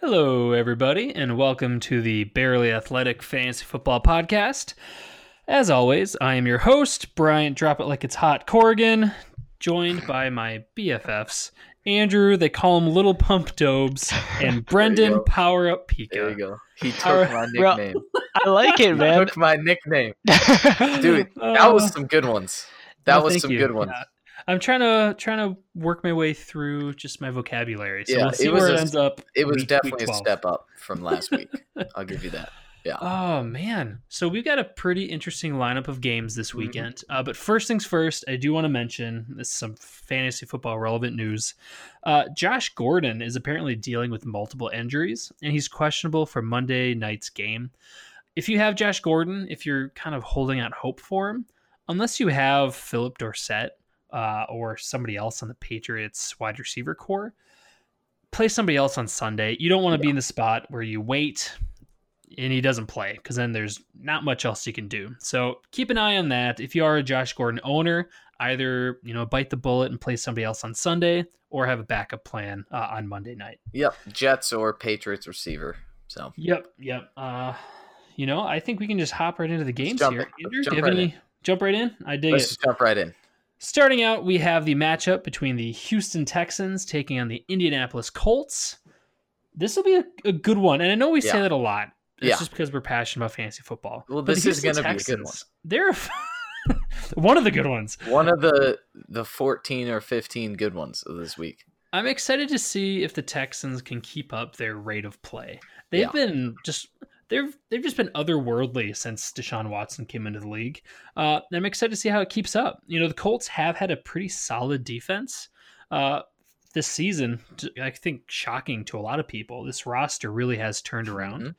Hello, everybody, and welcome to the Barely Athletic Fantasy Football Podcast. As always, I am your host, Bryant Drop It Like It's Hot Corrigan, joined by my BFFs, Andrew, they call him Little Pump Dobes, and Brendan. Power Up Pika. There you go. He took Alright, my bro. nickname. I like it, man. He took my nickname. Dude, that was some good ones. That well, was some you. good ones. Yeah. I'm trying to trying to work my way through just my vocabulary, so Yeah, we'll see it was where it a- ends up. It was week- week definitely a step up from last week. I'll give you that. Yeah. Oh man! So we've got a pretty interesting lineup of games this Mhm. weekend. Uh, but first things first, I do want to mention this is some fantasy football relevant news. Uh, Josh Gordon is apparently dealing with multiple injuries, and he's questionable for Monday night's game. If you have Josh Gordon, if you're kind of holding out hope for him, unless you have Phillip Dorsett uh, or somebody else on the Patriots wide receiver corps, play somebody else on Sunday. You don't want to be in the spot where you wait and he doesn't play because then there's not much else you can do. So keep an eye on that. If you are a Josh Gordon owner, either you know bite the bullet and play somebody else on Sunday, or have a backup plan uh, on Monday night. Yep. Jets or Patriots receiver. So Yep, yep. Uh, you know, I think we can just hop right into the games jump here. in. Andrew, Jump do you have right any? Jump right in. I dig let's it. just jump right in. Starting out, we have the matchup between the Houston Texans taking on the Indianapolis Colts. This will be a, a good one, and I know we say that a lot. It's Yeah. just because we're passionate about fantasy football. Well, this is gonna be a good one. They're one of the good ones. One of the the 14 or 15 good ones of this week. I'm excited to see if the Texans can keep up their rate of play. They've Yeah. been just they've they've just been otherworldly since Deshaun Watson came into the league. Uh, I'm excited to see how it keeps up. You know, the Colts have had a pretty solid defense uh, this season. I think shocking to a lot of people. This roster really has turned around. Mhm.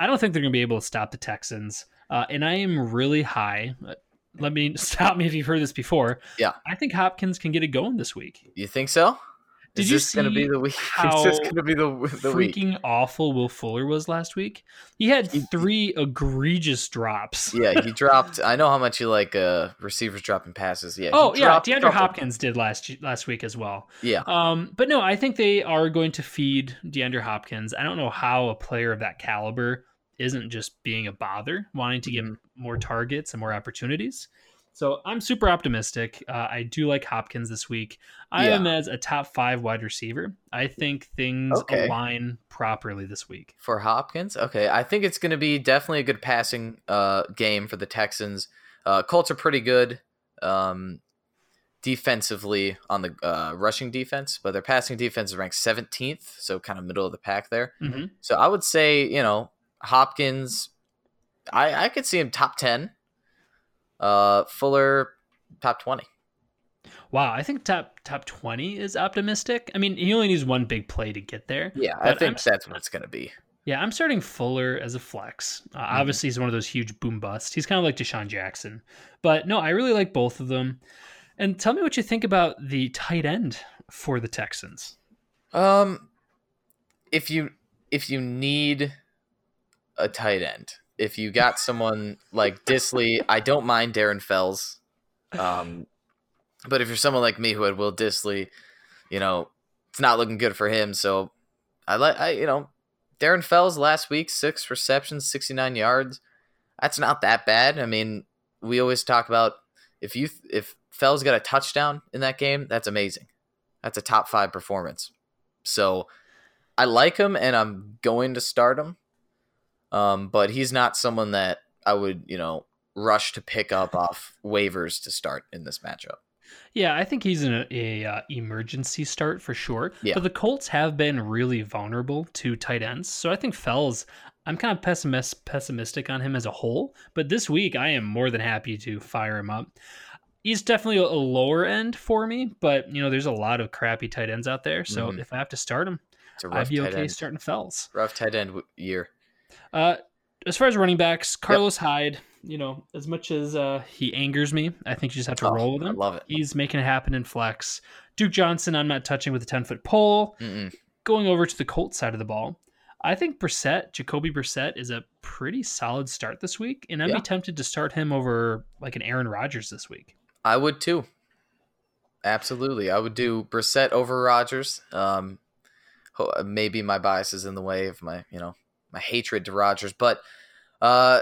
I don't think they're going to be able to stop the Texans, uh, and I am really high. uh, Let me stop me if you've heard this before. Yeah. I think Hopkins can get it going this week. You think so? Did is you this gonna be see the week? how is this gonna be the the week? freaking awful Will Fuller was last week. He had three egregious drops. Yeah, he dropped. I know how much you like uh receivers dropping passes. Yeah. Oh yeah, dropped DeAndre couple. Hopkins did last last week as well. Yeah. Um, but no, I think they are going to feed DeAndre Hopkins. I don't know how a player of that caliber isn't just being a bother, wanting to get Mhm. more targets and more opportunities. So I'm super optimistic. Uh, I do like Hopkins this week. I Yeah. him as a top five wide receiver. I think things Okay. align properly this week. for Hopkins. Okay, I think it's going to be definitely a good passing uh, game for the Texans. Uh, Colts are pretty good um, defensively on the uh, rushing defense, but their passing defense is ranked 17th, so kind of middle of the pack there. Mhm. So I would say, you know, Hopkins, I, I could see him top 10. Uh, Fuller, top 20. Wow, I think top top twenty is optimistic. I mean, he only needs one big play to get there. Yeah, I think I'm- that's what it's going to be. Yeah, I'm starting Fuller as a flex. Uh, Mm-hmm. Obviously, he's one of those huge boom busts. He's kind of like DeSean Jackson, but no, I really like both of them. And tell me what you think about the tight end for the Texans. Um, if you if you need a tight end, if you got someone like Dissly, I don't mind Darren Fells. Um, but if you're someone like me who had Will Dissly, you know, it's not looking good for him. So I like I you know, Darren Fells last week six receptions, sixty nine yards. That's not that bad. I mean, we always talk about if you if Fells got a touchdown in that game, that's amazing. That's a top five performance. So I like him and I'm going to start him. Um, but he's not someone that I would, you know, rush to pick up off waivers to start in this matchup. Yeah, I think he's in a, a uh, emergency start for sure. Yeah. But the Colts have been really vulnerable to tight ends, so I think Fells. I'm kind of pessimist, pessimistic on him as a whole, but this week I am more than happy to fire him up. He's definitely a, lower end for me, but you know there's a lot of crappy tight ends out there. So Mhm. if I have to start him, I'd be okay end. starting Fells. Rough tight end year. Uh, as far as running backs, Carlos Hyde, you know, as much as uh, he angers me, I think you just have to Oh, roll with I him. love it. He's making it happen in flex. Duke Johnson, I'm not touching with a 10 foot pole. Mm-mm. Going over to the Colts side of the ball, I think Brissett, Jacoby Brissett, is a pretty solid start this week, and I'd Yeah. be tempted to start him over like an Aaron Rodgers this week. I would too. Absolutely. I would do Brissett over Rodgers. Um, maybe my bias is in the way of my you know my hatred to Rodgers, but uh,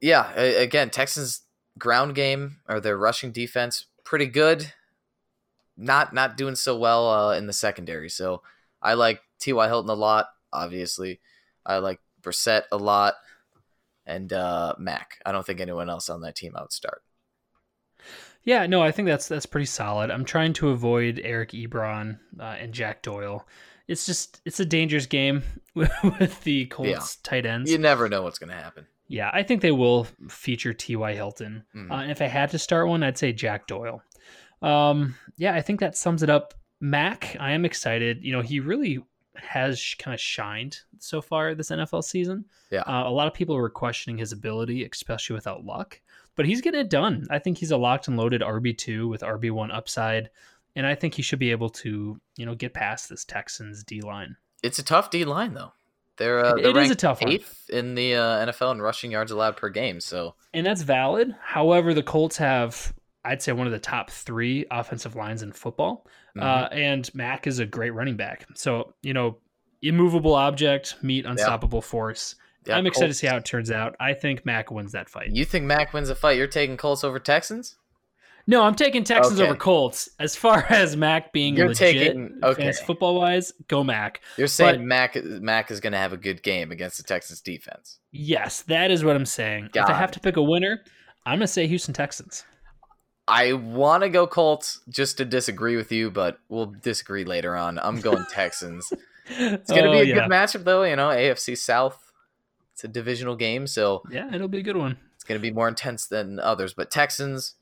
yeah, again, Texans ground game or their rushing defense pretty good. Not not doing so well uh, in the secondary. So I like T.Y. Hilton a lot. Obviously, I like Brissett a lot, and uh, Mack. I don't think anyone else on that team I would start. Yeah, no, I think that's that's pretty solid. I'm trying to avoid Eric Ebron uh, and Jack Doyle. It's just it's a dangerous game with the Colts Yeah. tight ends. You never know what's going to happen. Yeah, I think they will feature T.Y. Hilton. Mhm. Uh, and if I had to start one, I'd say Jack Doyle. Um, yeah, I think that sums it up. Mack, I am excited. You know, he really has kind of shined so far this NFL season. Yeah. Uh, a lot of people were questioning his ability, especially without Luck, but he's getting it done. I think he's a locked and loaded RB2 with RB1 upside. And I think he should be able to, you know, get past this Texans D line. It's a tough D line though. They're uh, they're is a tough one. eighth in the uh, NFL in rushing yards allowed per game. So and that's valid. However, the Colts have, I'd say, one of the top three offensive lines in football, mhm. uh, and Mack is a great running back. So you know, immovable object meet unstoppable force. Yeah, I'm excited to see how it turns out. I think Mack wins that fight. You think Mack wins a fight? You're taking Colts over Texans? No, I'm taking Texans Okay. over Colts. As far as Mack being You're legit, taking- okay. football wise, go Mack. You're saying But- Mack Mack is going to have a good game against the Texans defense. Yes, that is what I'm saying. if I have to pick a winner, I'm gonna say Houston Texans. I want to go Colts just to disagree with you, but we'll disagree later on. I'm going Texans. It's going to Oh, be a yeah. good matchup though, you know, AFC South. It's a divisional game, so Yeah, it'll be a good one. it's going to be more intense than others, but Texans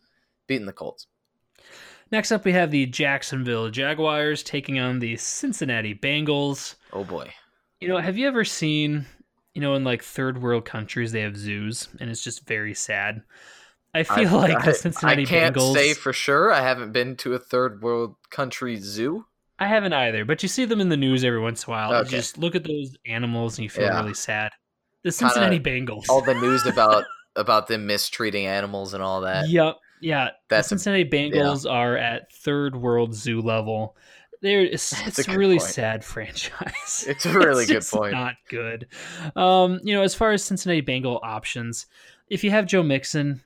beating the Colts. Next up, we have the Jacksonville Jaguars taking on the Cincinnati Bengals. Oh boy. You know, have you ever seen, you know, in like third world countries, they have zoos, and it's just very sad. I feel I- like I, the Cincinnati I can't Bengals. say for sure. I haven't been to a third world country zoo. I haven't either, but you see them in the news every once in a while. You just look at those animals and you feel Yeah. really sad. The Cincinnati Bengals. All the news about about them mistreating animals and all that. Yep. Yeah. That's the Cincinnati Bengals are at third world zoo level. They're, it's it's a a really point. sad franchise. It's a really good just point. Not good. Um, you know, as far as Cincinnati Bengal options, if you have Joe Mixon,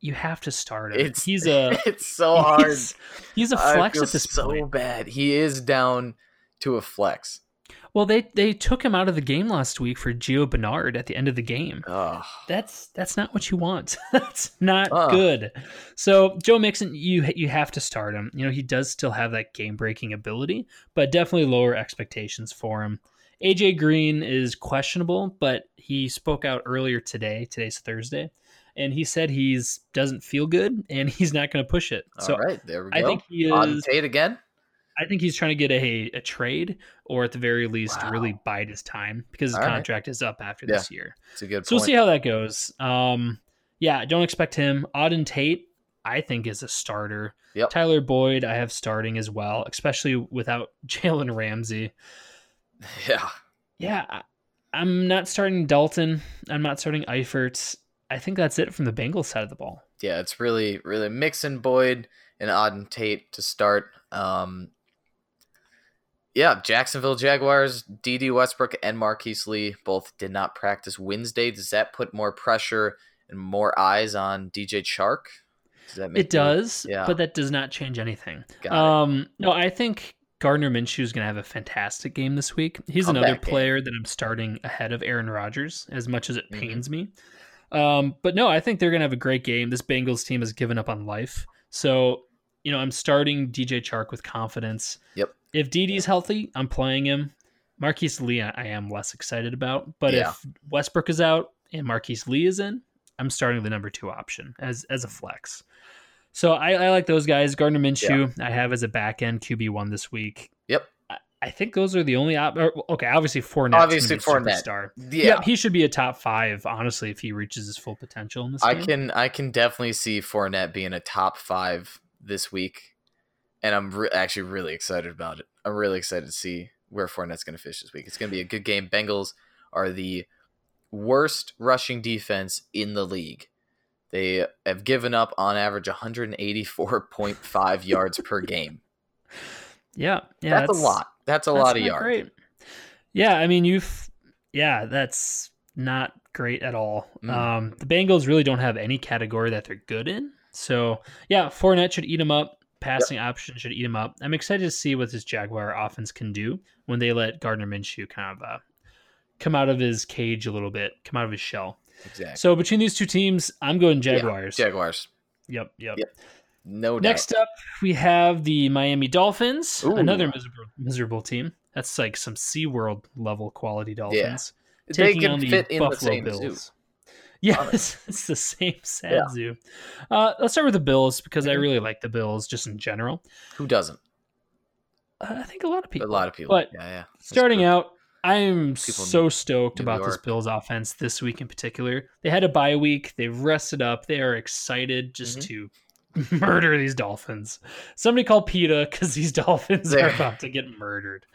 you have to start him. It's he's a it's so hard. he's, he's a flex at this so point. bad. He is down to a flex. Well, they they took him out of the game last week for Gio Bernard at the end of the game. Oh, that's that's not what you want. that's not good. So Joe Mixon, you you have to start him. You know he does still have that game breaking ability, but definitely lower expectations for him. AJ Green is questionable, but he spoke out earlier today. Today's Thursday, and he said he's doesn't feel good and he's not going to push it. all So right. There we go. I think he On is. Tate again. I think he's trying to get a a trade, or at the very least, Wow. really bide his time because his All right. contract is up after this year. It's a good So we'll see how that goes. Um, yeah, don't expect him. Auden Tate, I think, is a starter. Yep. Tyler Boyd, I have starting as well, especially without Jalen Ramsey. yeah. Yeah, I, I'm not starting Dalton. I'm not starting Eifert. I think that's it from the Bengals side of the ball. Yeah. It's really, really Mixon, Boyd, and Auden Tate to start. Um, yeah, Jacksonville Jaguars, Dede Westbrook and Marquise Lee both did not practice Wednesday. Does that put more pressure and more eyes on DJ Chark? Does that make It does, yeah. but that does not change anything. Got it. Um, no, I think Gardner Minshew is going to have a fantastic game this week. He's another Comeback game. player that I'm starting ahead of Aaron Rodgers, as much as it Mhm. pains me. Um, but no, I think they're going to have a great game. This Bengals team has given up on life, so you know I'm starting DJ Chark with confidence. Yep. If Dede's healthy, I'm playing him. Marquise Lee, I am less excited about, but Yeah. if Westbrook is out and Marquise Lee is in, I'm starting the number two option as as a flex. So I, I like those guys. Gardner Minshew, I have as a back end QB one this week. Yep. I, I think those are the only op- or, Okay, obviously Fournette. Obviously Fournette. Fournette. Superstar. Yeah. He should be a top five. Honestly, if he reaches his full potential in this I game. can I can definitely see Fournette being a top five this week, and I'm re- actually really excited about it. I'm really excited to see where Fournette's going to fish this week. It's going to be a good game. Bengals are the worst rushing defense in the league. They have given up on average 184.5 yards per game. Yeah, yeah, that's, a lot. That's a that's lot of yards. Great. Yeah, I mean you've yeah, that's not great at all. Mm. Um, the Bengals really don't have any category that they're good in. So yeah, Fournette should eat them up. Passing option should eat them up. I'm excited to see what this Jaguar offense can do when they let Gardner Minshew kind of uh, come out of his cage a little bit, come out of his shell. Exactly. So between these two teams, I'm going Yeah, Jaguars. Jaguars. Yep, yep. Yep. No doubt. Next up, we have the Miami Dolphins, Ooh. another miserable, miserable team. That's like some SeaWorld level quality Dolphins. they taking on the fit in the Buffalo same Bills. zoo. Yes, it's the same sad Yeah. zoo. Uh, let's start with the Bills because I Mhm. really like the Bills just in general. Who doesn't? Uh, I think a lot of people. a lot of people. But yeah, yeah. That's Starting true. out, I'm so stoked about this Bills offense this week in particular. They had a bye week. They've rested up. They are excited just to murder these Dolphins. Somebody call PETA because these Dolphins are about to get murdered.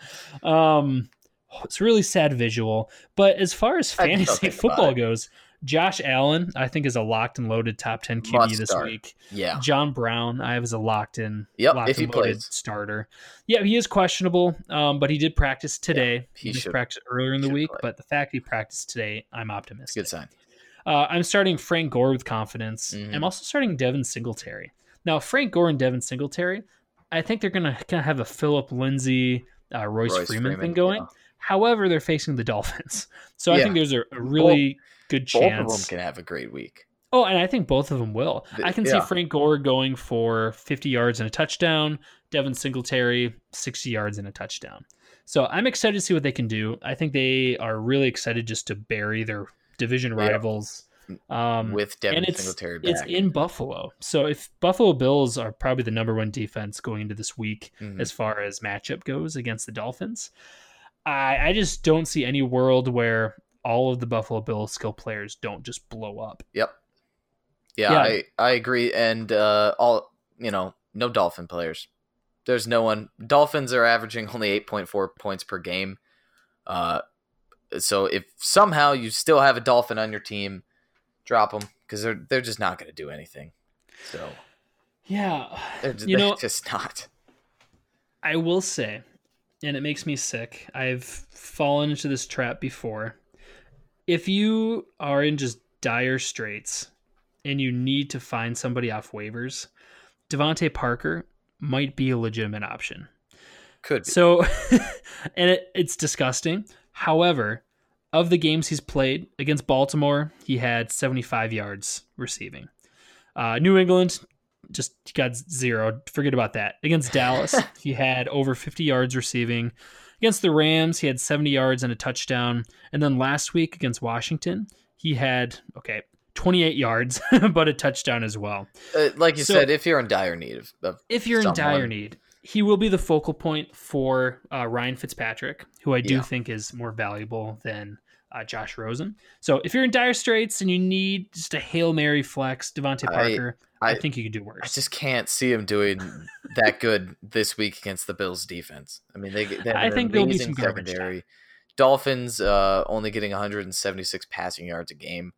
Um, it's a really sad visual. But as far as I can still fantasy football goes, Josh Allen, I think, is a locked and loaded top 10 QB Must this start. week. Yeah. John Brown, I have as a locked in, Yep, locked if he and loaded plays. starter. Yeah, he is questionable, um, but he did practice today. he he just should- practiced earlier in the week, play. but the fact he practiced today, I'm optimistic. good sign. Uh, I'm starting Frank Gore with confidence. Mhm. I'm also starting Devin Singletary. Now, Frank Gore and Devin Singletary, I think they're going to kind of have a Phillip Lindsay, uh, Royce, Royce Freeman, Freeman, thing going. yeah. However, they're facing the Dolphins. So I think there's a, a really good chance Both of them can have a great week. Oh, and I think both of them will. Th- I can see. Frank Gore going for 50 yards and a touchdown, Devin Singletary 60 yards and a touchdown. So I'm excited to see what they can do. I think they are really excited just to bury their division Yeah. rivals. Um, with Devin and it's Singletary back. it's in Buffalo. So if Buffalo Bills are probably the number one defense going into this week Mhm. as far as matchup goes against the Dolphins, I, I just don't see any world where all of the Buffalo Bills skill players don't just blow up. Yep. Yeah, Yeah. I I agree. And uh, all you know, no Dolphin players. There's no one. Dolphins are averaging only eight point four points per game. Uh, so if somehow you still have a Dolphin on your team, drop them because they're they're just not going to do anything. So Yeah. they're, You they're know- just not. I will say, and it makes me sick, I've fallen into this trap before. If you are in just dire straits and you need to find somebody off waivers, DeVante Parker might be a legitimate option. Could be. So, and it, it's disgusting. However, of the games he's played against Baltimore, he had 75 yards receiving. Uh, New England just got zero. Forget about that. Against Dallas, he had over 50 yards receiving. Against the Rams, he had 70 yards and a touchdown. And then last week against Washington, he had, okay, 28 yards, but a touchdown as well. Uh, like you So- said, if you're in dire need of, of If you're in dire need, he will be the focal point for uh, Ryan Fitzpatrick, who I do Yeah. think is more valuable than uh, Josh Rosen. So if you're in dire straits and you need just a hail mary flex, DeVante Parker, I, I- think he could do worse. I just can't see him doing that good this week against the Bills defense. I mean, they, they have I think there'll be some secondary. Dolphins uh, only getting 176 passing yards a game.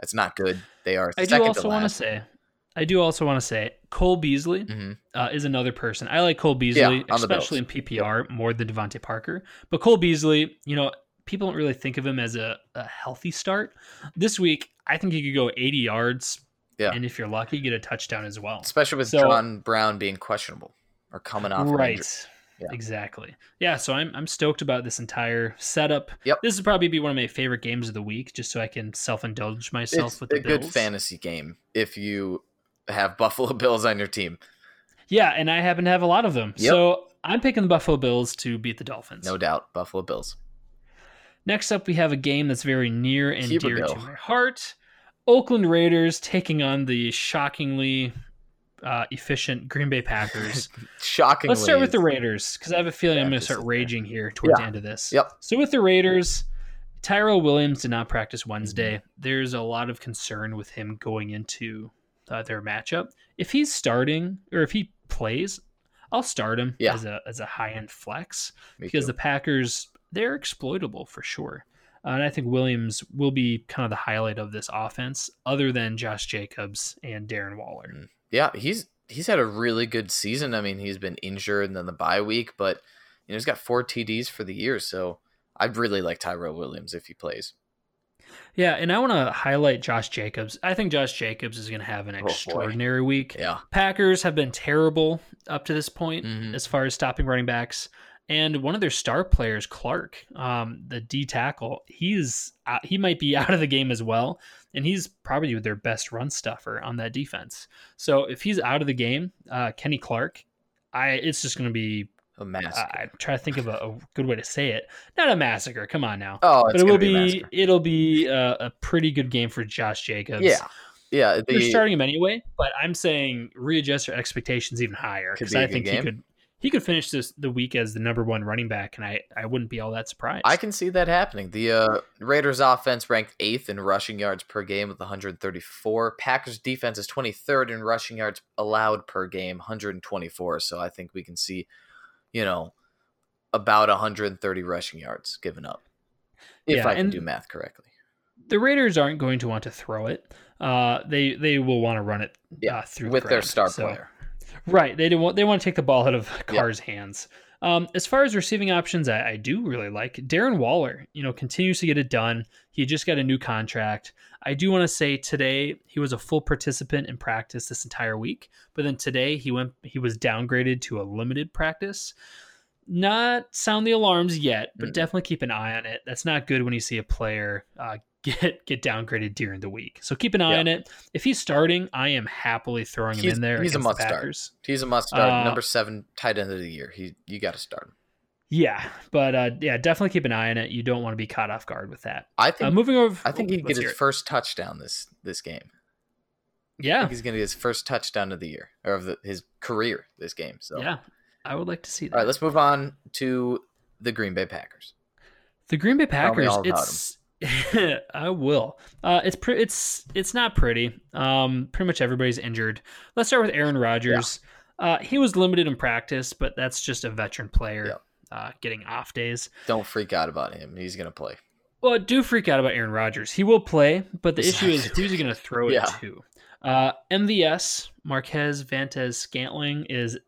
That's not good. They are. I do also want to say, I do also want to say, Cole Beasley Mhm. uh, is another person. I like Cole Beasley, the especially in PPR, more than DeVante Parker. But Cole Beasley, you know, people don't really think of him as a, a healthy start. This week, I think he could go 80 yards. Yeah. And if you're lucky, get a touchdown as well. especially with So- John Brown being questionable or coming off Right. Yeah. Exactly. Yeah, so I'm I'm stoked about this entire setup. Yep. This would probably be one of my favorite games of the week, just so I can self indulge myself It's with the a good fantasy game if you have Buffalo Bills on your team. Yeah, and I happen to have a lot of them. Yep. So I'm picking the Buffalo Bills to beat the Dolphins. No doubt, Buffalo Bills. Next up, we have a game that's very near and we dear go. to my heart. Oakland Raiders taking on the shockingly uh, efficient Green Bay Packers. Shockingly, Let's start with the Raiders because I have a feeling I'm going to start raging here towards Yeah. the end of this. Yep. So with the Raiders, Tyrell Williams did not practice Mm-hmm. Wednesday. There's a lot of concern with him going into uh, their matchup. If he's starting or if he plays, I'll start him Yeah. as a as a high end flex Me because too. the Packers they're exploitable for sure. Uh, and I think Williams will be kind of the highlight of this offense, other than Josh Jacobs and Darren Waller. Mm. yeah, he's he's had a really good season. I mean, he's been injured and then the bye week, but you know he's got four TDs for the year, so I'd really like Tyrell Williams if he plays. Yeah, and I want to highlight Josh Jacobs. I think Josh Jacobs is going to have an Oh, extraordinary week. Yeah. Packers have been terrible up to this point Mhm. as far as stopping running backs. And one of their star players, Clark, um, the D tackle, he's uh, he might be out of the game as well, and he's probably their best run stuffer on that defense. So if he's out of the game, uh, Kenny Clark, I it's just going to be. A mask. I trying to think of a, a good way to say it. Not a massacre. Come on now. oh, it's but it will be, be, it'll be a, a pretty good game for Josh Jacobs. Yeah. Yeah. You're starting him anyway, but I'm saying readjust your expectations even higher because be I think he could he could finish this the week as the number one running back, and I I wouldn't be all that surprised. I can see that happening. The uh, Raiders offense ranked eighth in rushing yards per game with 134. Packers defense is 23rd in rushing yards allowed per game, 124. So I think we can see, you know, about 130 rushing yards given up. If Yeah, I can do math correctly. the Raiders aren't going to want to throw it. Uh, they they will want to run it Yeah, uh, through the with their star so- player. Right. They don't want they want to take the ball out of Carr's hands. Um, as far as receiving options, I, I do really like Darren Waller. You know, continues to get it done. He just got a new contract. I do want to say today he was a full participant in practice this entire week, but then today he went he was downgraded to a limited practice. Not sound the alarms yet, but Mm. definitely keep an eye on it. That's not good when you see a player uh, get get downgraded during the week. So keep an eye Yeah. on it. If he's starting, I am happily throwing him in there. he's a must start. He's a must start. Uh, Number seven tight end of the year. He you got to start him. Yeah, but uh, yeah, definitely keep an eye on it. You don't want to be caught off guard with that. I Uh, think moving over, I think he could get his first touchdown this this game. I Yeah, think he's going to get his first touchdown of the year or of the, his career this game. So yeah, I would like to see that. All right, let's move on to the Green Bay Packers. the Green Bay Packers. It's I will. Uh, it's pre- it's it's not pretty. Um, pretty much everybody's injured. Let's start with Aaron Rodgers. Uh, he was limited in practice, but that's just a veteran player Yep. uh, getting off days. Don't freak out about him. He's going to play. Well, do freak out about Aaron Rodgers. He will play, but the issue is who's he going to throw it Yeah. to? Uh, MVS, Marquez Valdes-Scantling is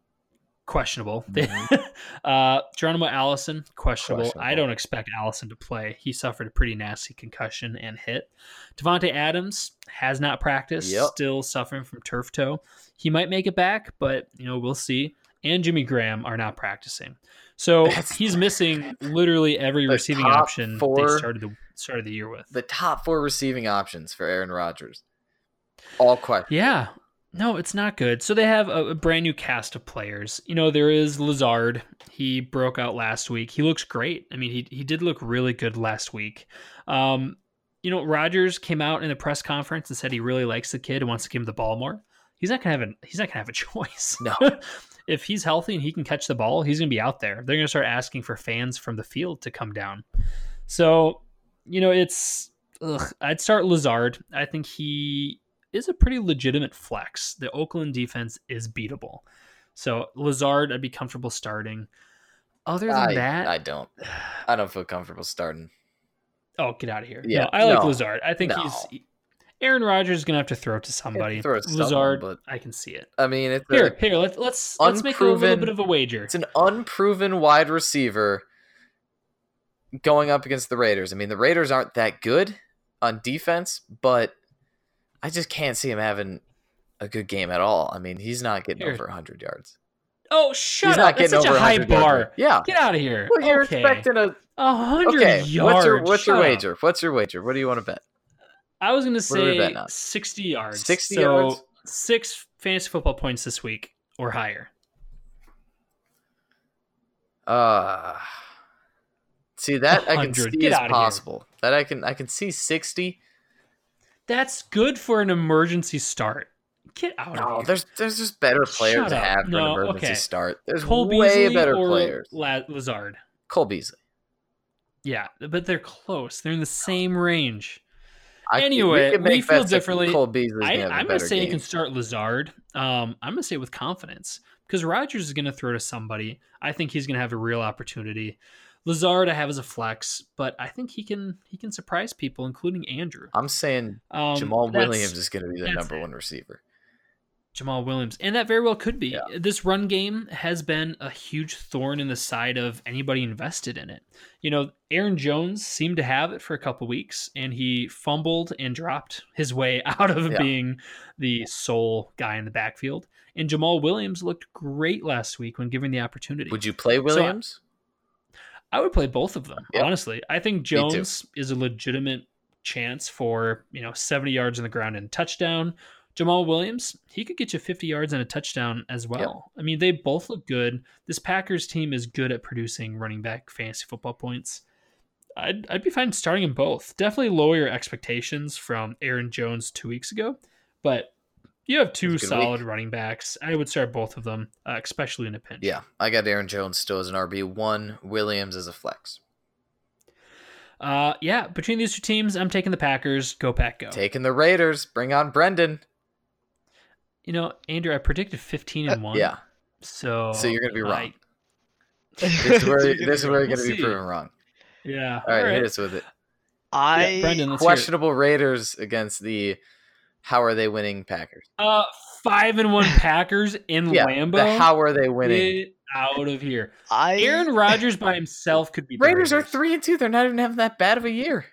questionable. uh, Geronimo Allison, questionable. I don't expect Allison to play. He suffered a pretty nasty concussion and hit. Davante Adams has not practiced, Yep. still suffering from turf toe. He might make it back, but you know we'll see. And Jimmy Graham are not practicing, so That's- he's missing literally every The receiving option four- they started the started the year with. The top four receiving options for Aaron Rodgers. All questions. Yeah. No, it's not good. So they have a, a brand new cast of players. You know, there is Lazard. He broke out last week. He looks great. I mean, he he did look really good last week. Um, you know, Rodgers came out in the press conference and said he really likes the kid and wants to give him the ball more. He's not gonna have a he's not gonna have a choice. No. if he's healthy and he can catch the ball, he's gonna be out there. They're gonna start asking for fans from the field to come down. So, you know, it's ugh, I'd start Lazard. I think he is a pretty legitimate flex. The Oakland defense is beatable. So Lazard, I'd be comfortable starting. Other than I, that, I don't. I don't feel comfortable starting. oh, get out of here. Yeah, no, I like no, Lazard. I think no. he's Aaron Rodgers is gonna have to throw it to somebody. throw it to someone, Lazard, but- I can see it. I mean, it's Here, here, let's let's let's make a little bit of a wager. it's an unproven wide receiver going up against the Raiders. I mean, the Raiders aren't that good on defense, but I just can't see him having a good game at all. I mean, he's not getting Here. over 100 yards. Oh, shut he's up! not That's such a high 100 yards. bar. Yeah. Get out of here. Well, you're okay. expecting a hundred okay. yards. What's your what's your Shut up. wager? What's your wager? What do you want to bet? I was are we say sixty yards. 60 so yards? Six fantasy football points this week or higher. Uh see that I can see is possible. That I can I can see 60. That's good for an emergency start. Get out No, of here. there's there's just better players Shut to up. have for No, an emergency okay. start. There's Cole way Beasley better players. La- Lazard. Cole Beasley. Yeah, but they're close. They're in the same range. I, Anyway, we make feel differently. Cole Beasley's I, gonna have a I'm going to say you can start Lazard. Um, I'm going to say it with confidence because Rodgers is going to throw to somebody. I think he's going to have a real opportunity. Lazard, I have as a flex, but I think he can he can surprise people, including Andrew. I'm saying Um, Jamaal Williams is going to be the number it. one receiver. Jamaal Williams, and that very well could be. Yeah. This run game has been a huge thorn in the side of anybody invested in it. You know, Aaron Jones seemed to have it for a couple weeks, and he fumbled and dropped his way out of Yeah. being the sole guy in the backfield. And Jamaal Williams looked great last week when given the opportunity. Would you play Williams? I would play both of them, Yep. honestly. I think. Jones is a legitimate chance for, you know, 70 yards on the ground and touchdown. Jamaal Williams, he could get you 50 yards and a touchdown as well. I mean, they both look good. This Packers team is good at producing running back fantasy football points. I'd, I'd be fine starting them both. Definitely lower your expectations from Aaron Jones two weeks ago, but you have two It's a good solid week. running backs. I would start both of them, uh, especially in a pinch. Yeah, I got Aaron Jones still as an RB one, Williams as a flex. Uh, yeah, between these two teams, I'm taking the Packers. Go Pack, go. Taking the Raiders, bring on Brendan. You know, Andrew, I predicted 15 and 1. Uh, Yeah, So So you're gonna be wrong. I- this is where You're this is where you're We'll gonna be see. proven wrong. yeah. All right, hit us with it. I Yeah, Brendan, let's hear it. Questionable Raiders against the how are they winning Packers? Uh, five and one Packers in Yeah, Lambeau. how are they winning? Get out of here. I Aaron Rodgers by himself could be. the Raiders are three and two. They're not even having that bad of a year.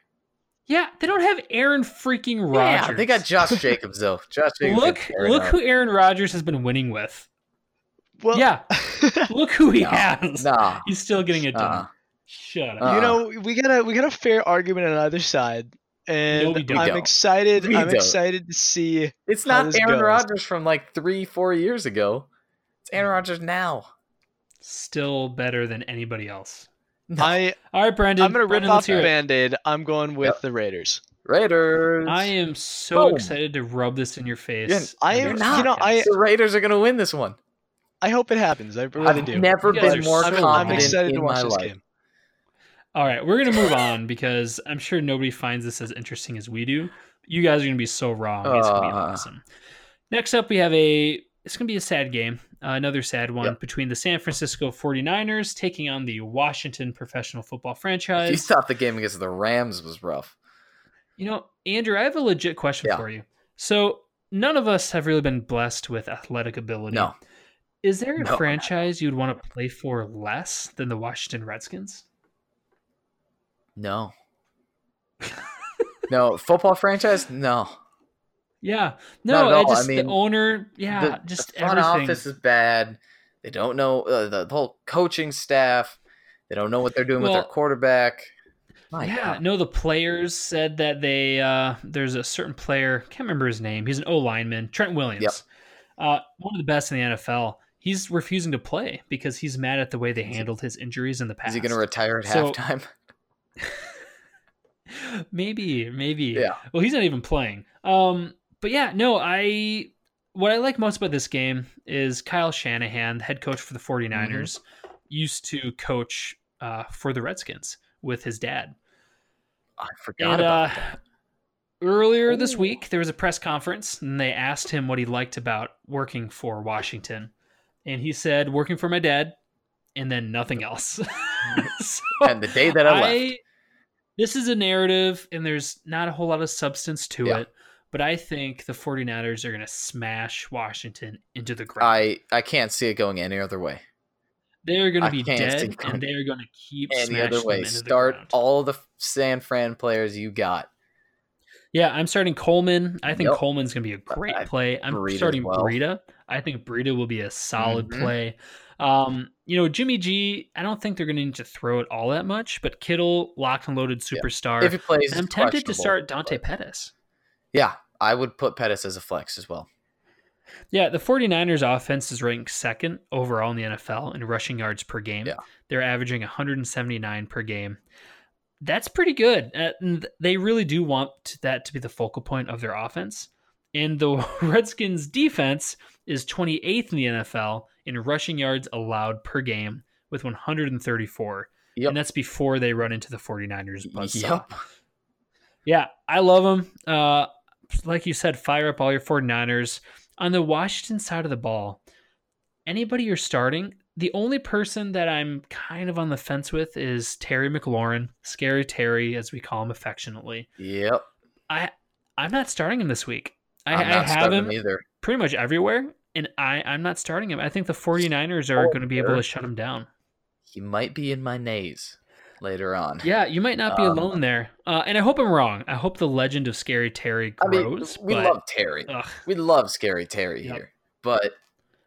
Yeah, they don't have Aaron freaking Rodgers. Yeah, they got Josh Jacobs though. Josh Jacobs. Look, look who Aaron Rodgers has been winning with. well, yeah, look who he No, has. Nah. He's still getting it done. Uh-uh. Shut up. Uh, you know, we got a we got a fair argument on either side, and No, we don't. I'm don't. excited. We I'm don't. excited to see. It's how not this Aaron goes. Rodgers from like three, four years ago. It's Aaron mm. Rodgers now. Still better than anybody else. No. I All right, Brendan. I'm gonna rip Brendan, off let's the hear band-aid. I'm going with Yep. the Raiders. Raiders. I am so Boom. excited to rub this in your face. You're- I am- this you know, I- the Raiders are going to win this one. I hope it happens. I really I've do. Never been are, more I'm, wrong. I'm excited in to watch my this life. game. All right, we're gonna move on because I'm sure nobody finds this as interesting as we do. You guys are gonna be so wrong. It's gonna be Uh. awesome. Next up, we have a. It's gonna be a sad game. Uh, another sad one Yep. between the San Francisco 49ers taking on the Washington Professional Football franchise. you thought the game against the Rams was rough. You know, Andrew, I have a legit question Yeah. for you. So none of us have really been blessed with athletic ability. No. Is there a No. franchise you'd want to play for less than the Washington Redskins? No. no. Football franchise? No. Yeah. No, I all. I just the mean, owner, yeah, the, just the front everything. office is bad. They don't know uh, the, the whole coaching staff. They don't know what they're doing with their quarterback. My yeah, God. no, the players said that they uh there's a certain player, can't remember his name. He's an O lineman, Trent Williams. Yep. Uh one of the best in the NFL. He's refusing to play because he's mad at the way they handled his injuries in the past. Is he going to retire at So- halftime? maybe, maybe. Yeah. Well, he's not even playing. Um, but yeah, no, I what I like most about this game is Kyle Shanahan, the head coach for the 49ers, Mm-hmm. used to coach uh, for the Redskins with his dad. I forgot And about uh, that. earlier this week, there was a press conference, and they asked him what he liked about working for Washington, and he said, "Working for my dad," and then nothing else. So And the day that I, left. This is a narrative, and there's not a whole lot of substance to Yeah. it. But I think the 49ers are going to smash Washington into the ground. I, I can't see it going any other way. they're going to be dead, and they're going to keep Any smashing other way. Start the all the San Fran players you got. Yeah, I'm starting Coleman. I think Yep. Coleman's going to be a great play. I'm Breida starting well. Breida. I think Breida will be a solid Mhm. play. Um, you know, Jimmy G, I don't think they're going to need to throw it all that much, but Kittle, locked and loaded superstar. If he plays, And I'm tempted to start Dante but- Pettis. Yeah, I would put Pettis as a flex as well. Yeah, the 49ers offense is ranked second overall in the NFL in rushing yards per game. Yeah. They're averaging 179 per game. That's pretty good. Uh, and they really do want that to be the focal point of their offense. And the Redskins defense is 28th in the NFL in rushing yards allowed per game with 134. Yep. And that's before they run into the 49ers buzzsaw. Yep. Yeah, I love them. Uh, like you said, fire up all your 49ers. On the Washington side of the ball, anybody you're starting, the only person that I'm kind of on the fence with is Terry McLaurin, Scary Terry, as we call him affectionately. Yep. I I'm not starting him this week. I, I have him either. pretty much everywhere. And I, I'm not starting him. I think the 49ers are Oh, going to be able to shut him down. He might be in my nays later on. Yeah, you might not be Um, alone there. Uh, and I hope I'm wrong. I hope the legend of Scary Terry I mean, grows. we but, love Terry. ugh, We love Scary Terry Yep. here. But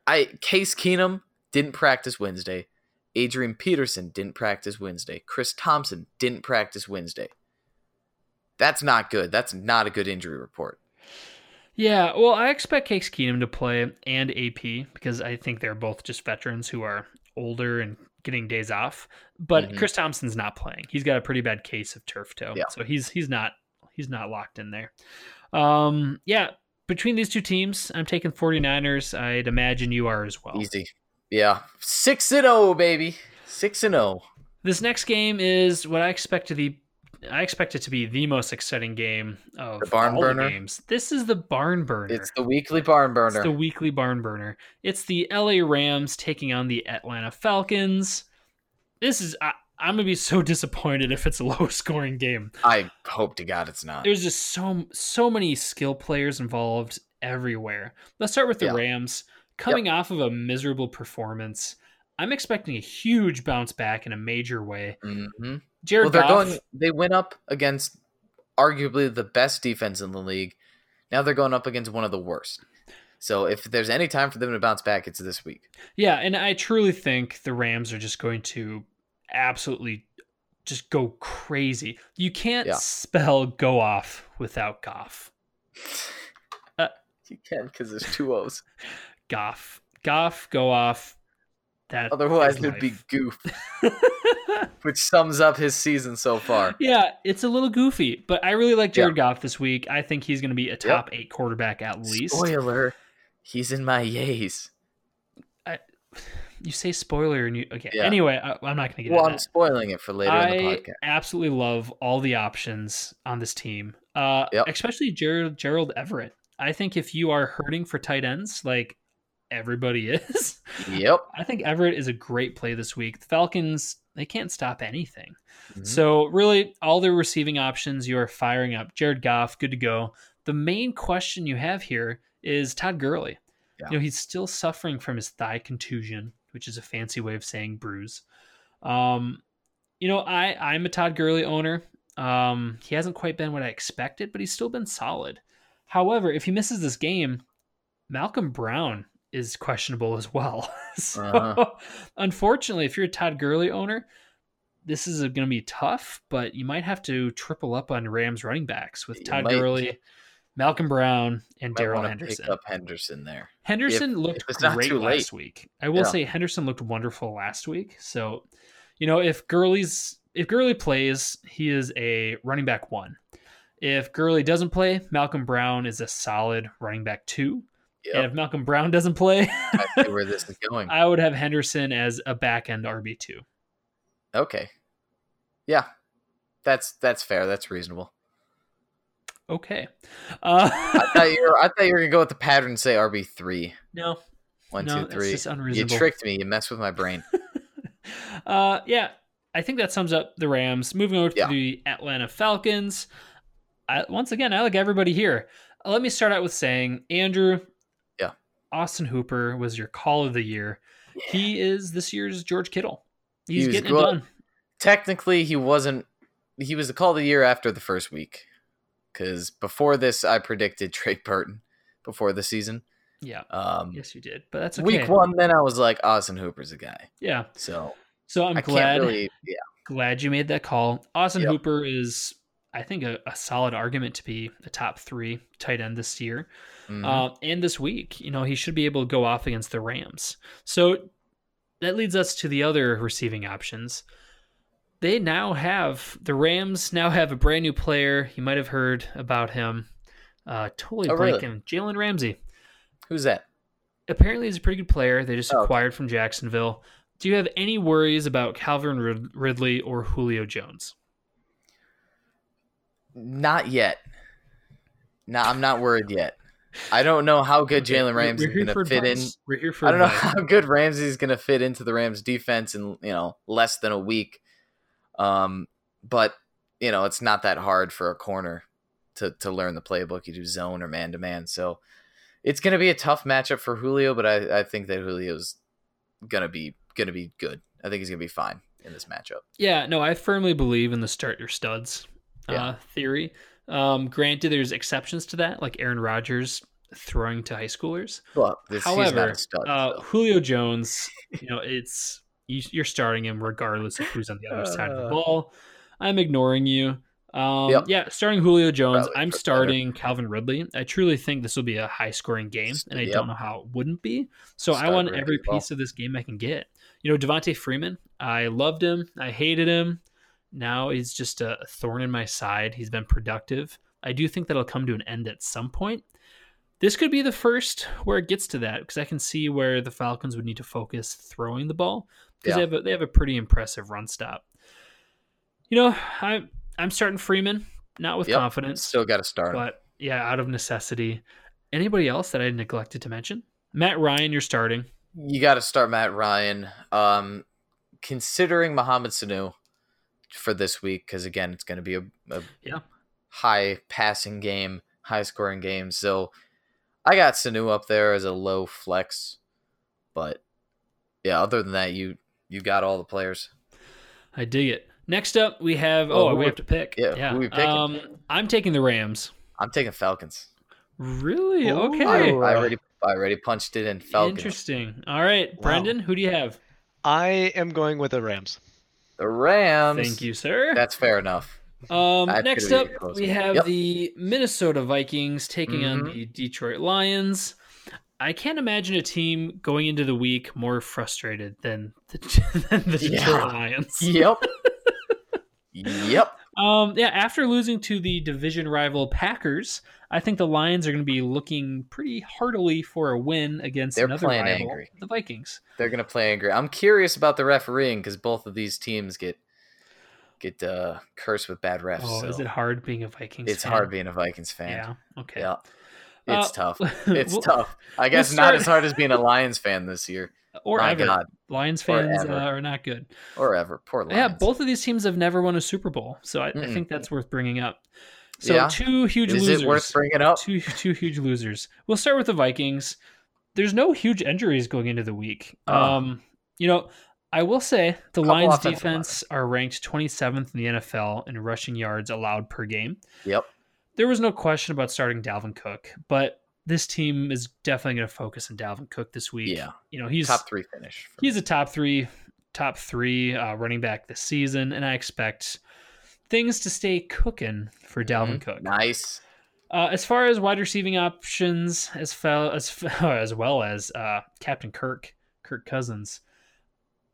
I Case Keenum didn't practice Wednesday. Adrian Peterson didn't practice Wednesday. Chris Thompson didn't practice Wednesday. That's not good. That's not a good injury report. Yeah, well, I expect Case Keenum to play and AP because I think they're both just veterans who are older and getting days off. But Mhm. Chris Thompson's not playing. He's got a pretty bad case of turf toe, Yeah. so he's he's not he's not locked in there. Um, yeah, between these two teams, I'm taking 49ers. I'd imagine you are as well. Easy. Yeah. 6 and 0, baby. 6 and oh. 0. This next game is what I expect to be. I expect it to be the most exciting game of The barn all burner? the games. This is the barn burner. It's the weekly barn burner. It's the weekly barn burner. It's the LA Rams taking on the Atlanta Falcons. This is I, I'm gonna be so disappointed if it's a low scoring game. I hope to God it's not. There's just so so many skill players involved everywhere. Let's start with the Yeah. Rams coming off of a miserable performance. I'm expecting a huge bounce back in a major way. hmm Jared Well, they're Goff, going. They went up against arguably the best defense in the league. Now they're going up against one of the worst. So if there's any time for them to bounce back, it's this week. Yeah, and I truly think the Rams are just going to absolutely just go crazy. You can't Yeah. spell go off without Goff. Uh, you can because there's two O's. Goff. Goff, go off. That Otherwise, it'd be life. goof, which sums up his season so far. yeah, it's a little goofy, but I really like Jared Goff this week. I think he's going to be a top eight quarterback at least. Spoiler: He's in my yays. You say spoiler, and you okay. Yeah. Anyway, I, I'm not going to get Well, into I'm that. spoiling it for later in the I podcast. absolutely love all the options on this team, uh, Yep. especially Gerald Everett. I think if you are hurting for tight ends, like everybody is, Yep. I think Everett is a great play this week. The Falcons, they can't stop anything. Mhm. So, really, all their receiving options, you are firing up. Jared Goff, good to go. The main question you have here is Todd Gurley. Yeah. You know, he's still suffering from his thigh contusion, which is a fancy way of saying bruise. Um, you know, I I'm a Todd Gurley owner. Um, he hasn't quite been what I expected, but he's still been solid. However, if he misses this game, Malcolm Brown is questionable as well. so, Uh-huh. unfortunately, if you're a Todd Gurley owner, this is going to be tough, but you might have to triple up on Rams running backs with Todd might- Gurley, Malcolm Brown, and Darrell Henderson. Pick up Henderson there. Henderson looked if great last week. I will Yeah. say Henderson looked wonderful last week. So, you know, if Gurley's if Gurley plays, he is a running back one. If Gurley doesn't play, Malcolm Brown is a solid running back two. And if Malcolm Brown doesn't play, I see where this is going. I would have Henderson as a back end RB two. Okay. Yeah. That's that's fair. That's reasonable. Okay. Uh, I thought you were I thought you were gonna go with the pattern and say RB three. no, One, no, two, three. You tricked me. You messed with my brain. uh, yeah, I think that sums up the Rams. Moving over to Yeah. the Atlanta Falcons. I, once again, I like everybody here. Uh, let me start out with saying, Andrew. Austin Hooper was your call of the year. He is this year's George Kittle. He's was getting it done. Technically, he wasn't. He was the call of the year after the first week, because before this, I predicted Trey Burton before the season. Yeah, Um, yes, you did, but that's okay. Week one, then I was like, Austin Hooper's a guy. Yeah, So so I'm I glad really. Yeah. glad you made that call. Austin Yep. Hooper is, I think, a, a solid argument to be a top three tight end this year. Mhm. uh, and this week. You know, he should be able to go off against the Rams. So that leads us to the other receiving options. They now have the Rams now have a brand new player. You might have heard about him. Uh, totally Oh, really? Jalen Ramsey. Who's that? Apparently, he's a pretty good player. They just Oh, okay. acquired from Jacksonville. Do you have any worries about Calvin Rid- Ridley or Julio Jones? Not yet. No, I'm not worried yet. I don't know how good Okay, Jalen we're- Ramsey's we're here going to fit in. We're here for I don't know how good Ramsey's going to fit into the Rams defense in, you know, less than a week. Um, but, you know, it's not that hard for a corner to, to learn the playbook. You do zone or man to man. So it's gonna be a tough matchup for Julio, but I, I think that Julio's gonna be gonna be good. I think he's gonna be fine in this matchup. Yeah, no, I firmly believe in the start your studs uh, Yeah. theory. Um, granted, there's exceptions to that, like Aaron Rodgers throwing to high schoolers. But this, However, stud. uh, so. Julio Jones, you know, it's you, you're starting him regardless of who's on the other side of the Uh. ball. I'm ignoring you. Um, Yep. Yeah, starting Julio Jones. Probably I'm for better. starting Calvin Ridley. I truly think this will be a high scoring game, and I Yep. don't know how it wouldn't be. So I want Ridley every well. piece of this game I can get. You know, Devonta Freeman, I loved him. I hated him. Now he's just a thorn in my side. He's been productive. I do think that'll come to an end at some point. This could be the first where it gets to that because I can see where the Falcons would need to focus throwing the ball because they Yeah. have a, they have a pretty impressive run stop. You know, I'm I'm starting Freeman, not with Yep. confidence, Still got to start. but yeah, out of necessity. Anybody else that I neglected to mention? Matt Ryan, you're starting. You got to start Matt Ryan. Um, considering Mohamed Sanu for this week, because again, it's going to be a, a Yeah. high passing game, high scoring game. So I got Sanu up there as a low flex, but yeah, other than that, you you got all the players. I dig it. Next up, we have. Oh, Oh, we we- have to pick. yeah, who we picking? Um, I'm taking the Rams. I'm taking Falcons. Really? Ooh. Okay. I, I already I already punched it in Falcons. Interesting. All right, Wow. Brendan, who do you have? I am going with the Rams. The Rams. Thank you, sir. That's fair enough. Um, next up, be a close we one. have Yep. the Minnesota Vikings taking on Mhm. the Detroit Lions. I can't imagine a team going into the week more frustrated than the, than the Detroit Yeah. Lions. Yep. yep. Um, yeah, after losing to the division rival Packers, I think the Lions are going to be looking pretty heartily for a win against They're another playing rival, angry. the Vikings. They're gonna play angry. I'm curious about the refereeing because both of these teams get get uh, cursed with bad refs. Oh, so is it hard being a Vikings? it's fan? hard being a Vikings fan. Yeah. Okay. Yeah. It's Uh, tough. It's we'll- tough. I guess not start- as hard as being a Lions fan this year. Or My ever. God. Lions fans uh, are not good. Or ever. Poor Lions. Yeah, both of these teams have never won a Super Bowl, so I, I think that's worth bringing up. So Yeah. two huge Is losers. it worth bringing up? two two huge losers. We'll start with the Vikings. There's no huge injuries going into the week. Oh. Um, you know, I will say the Lions defense are ranked 27th in the NFL in rushing yards allowed per game. Yep. There was no question about starting Dalvin Cook, but this team is definitely going to focus on Dalvin Cook this week. Yeah. You know, he's Top three finish. he's me. a top three top three uh, running back this season and i expect things to stay cooking for dalvin Mhm. cook Nice. uh, as far as wide receiving options as fel- as, as well as uh, captain kirk kirk cousins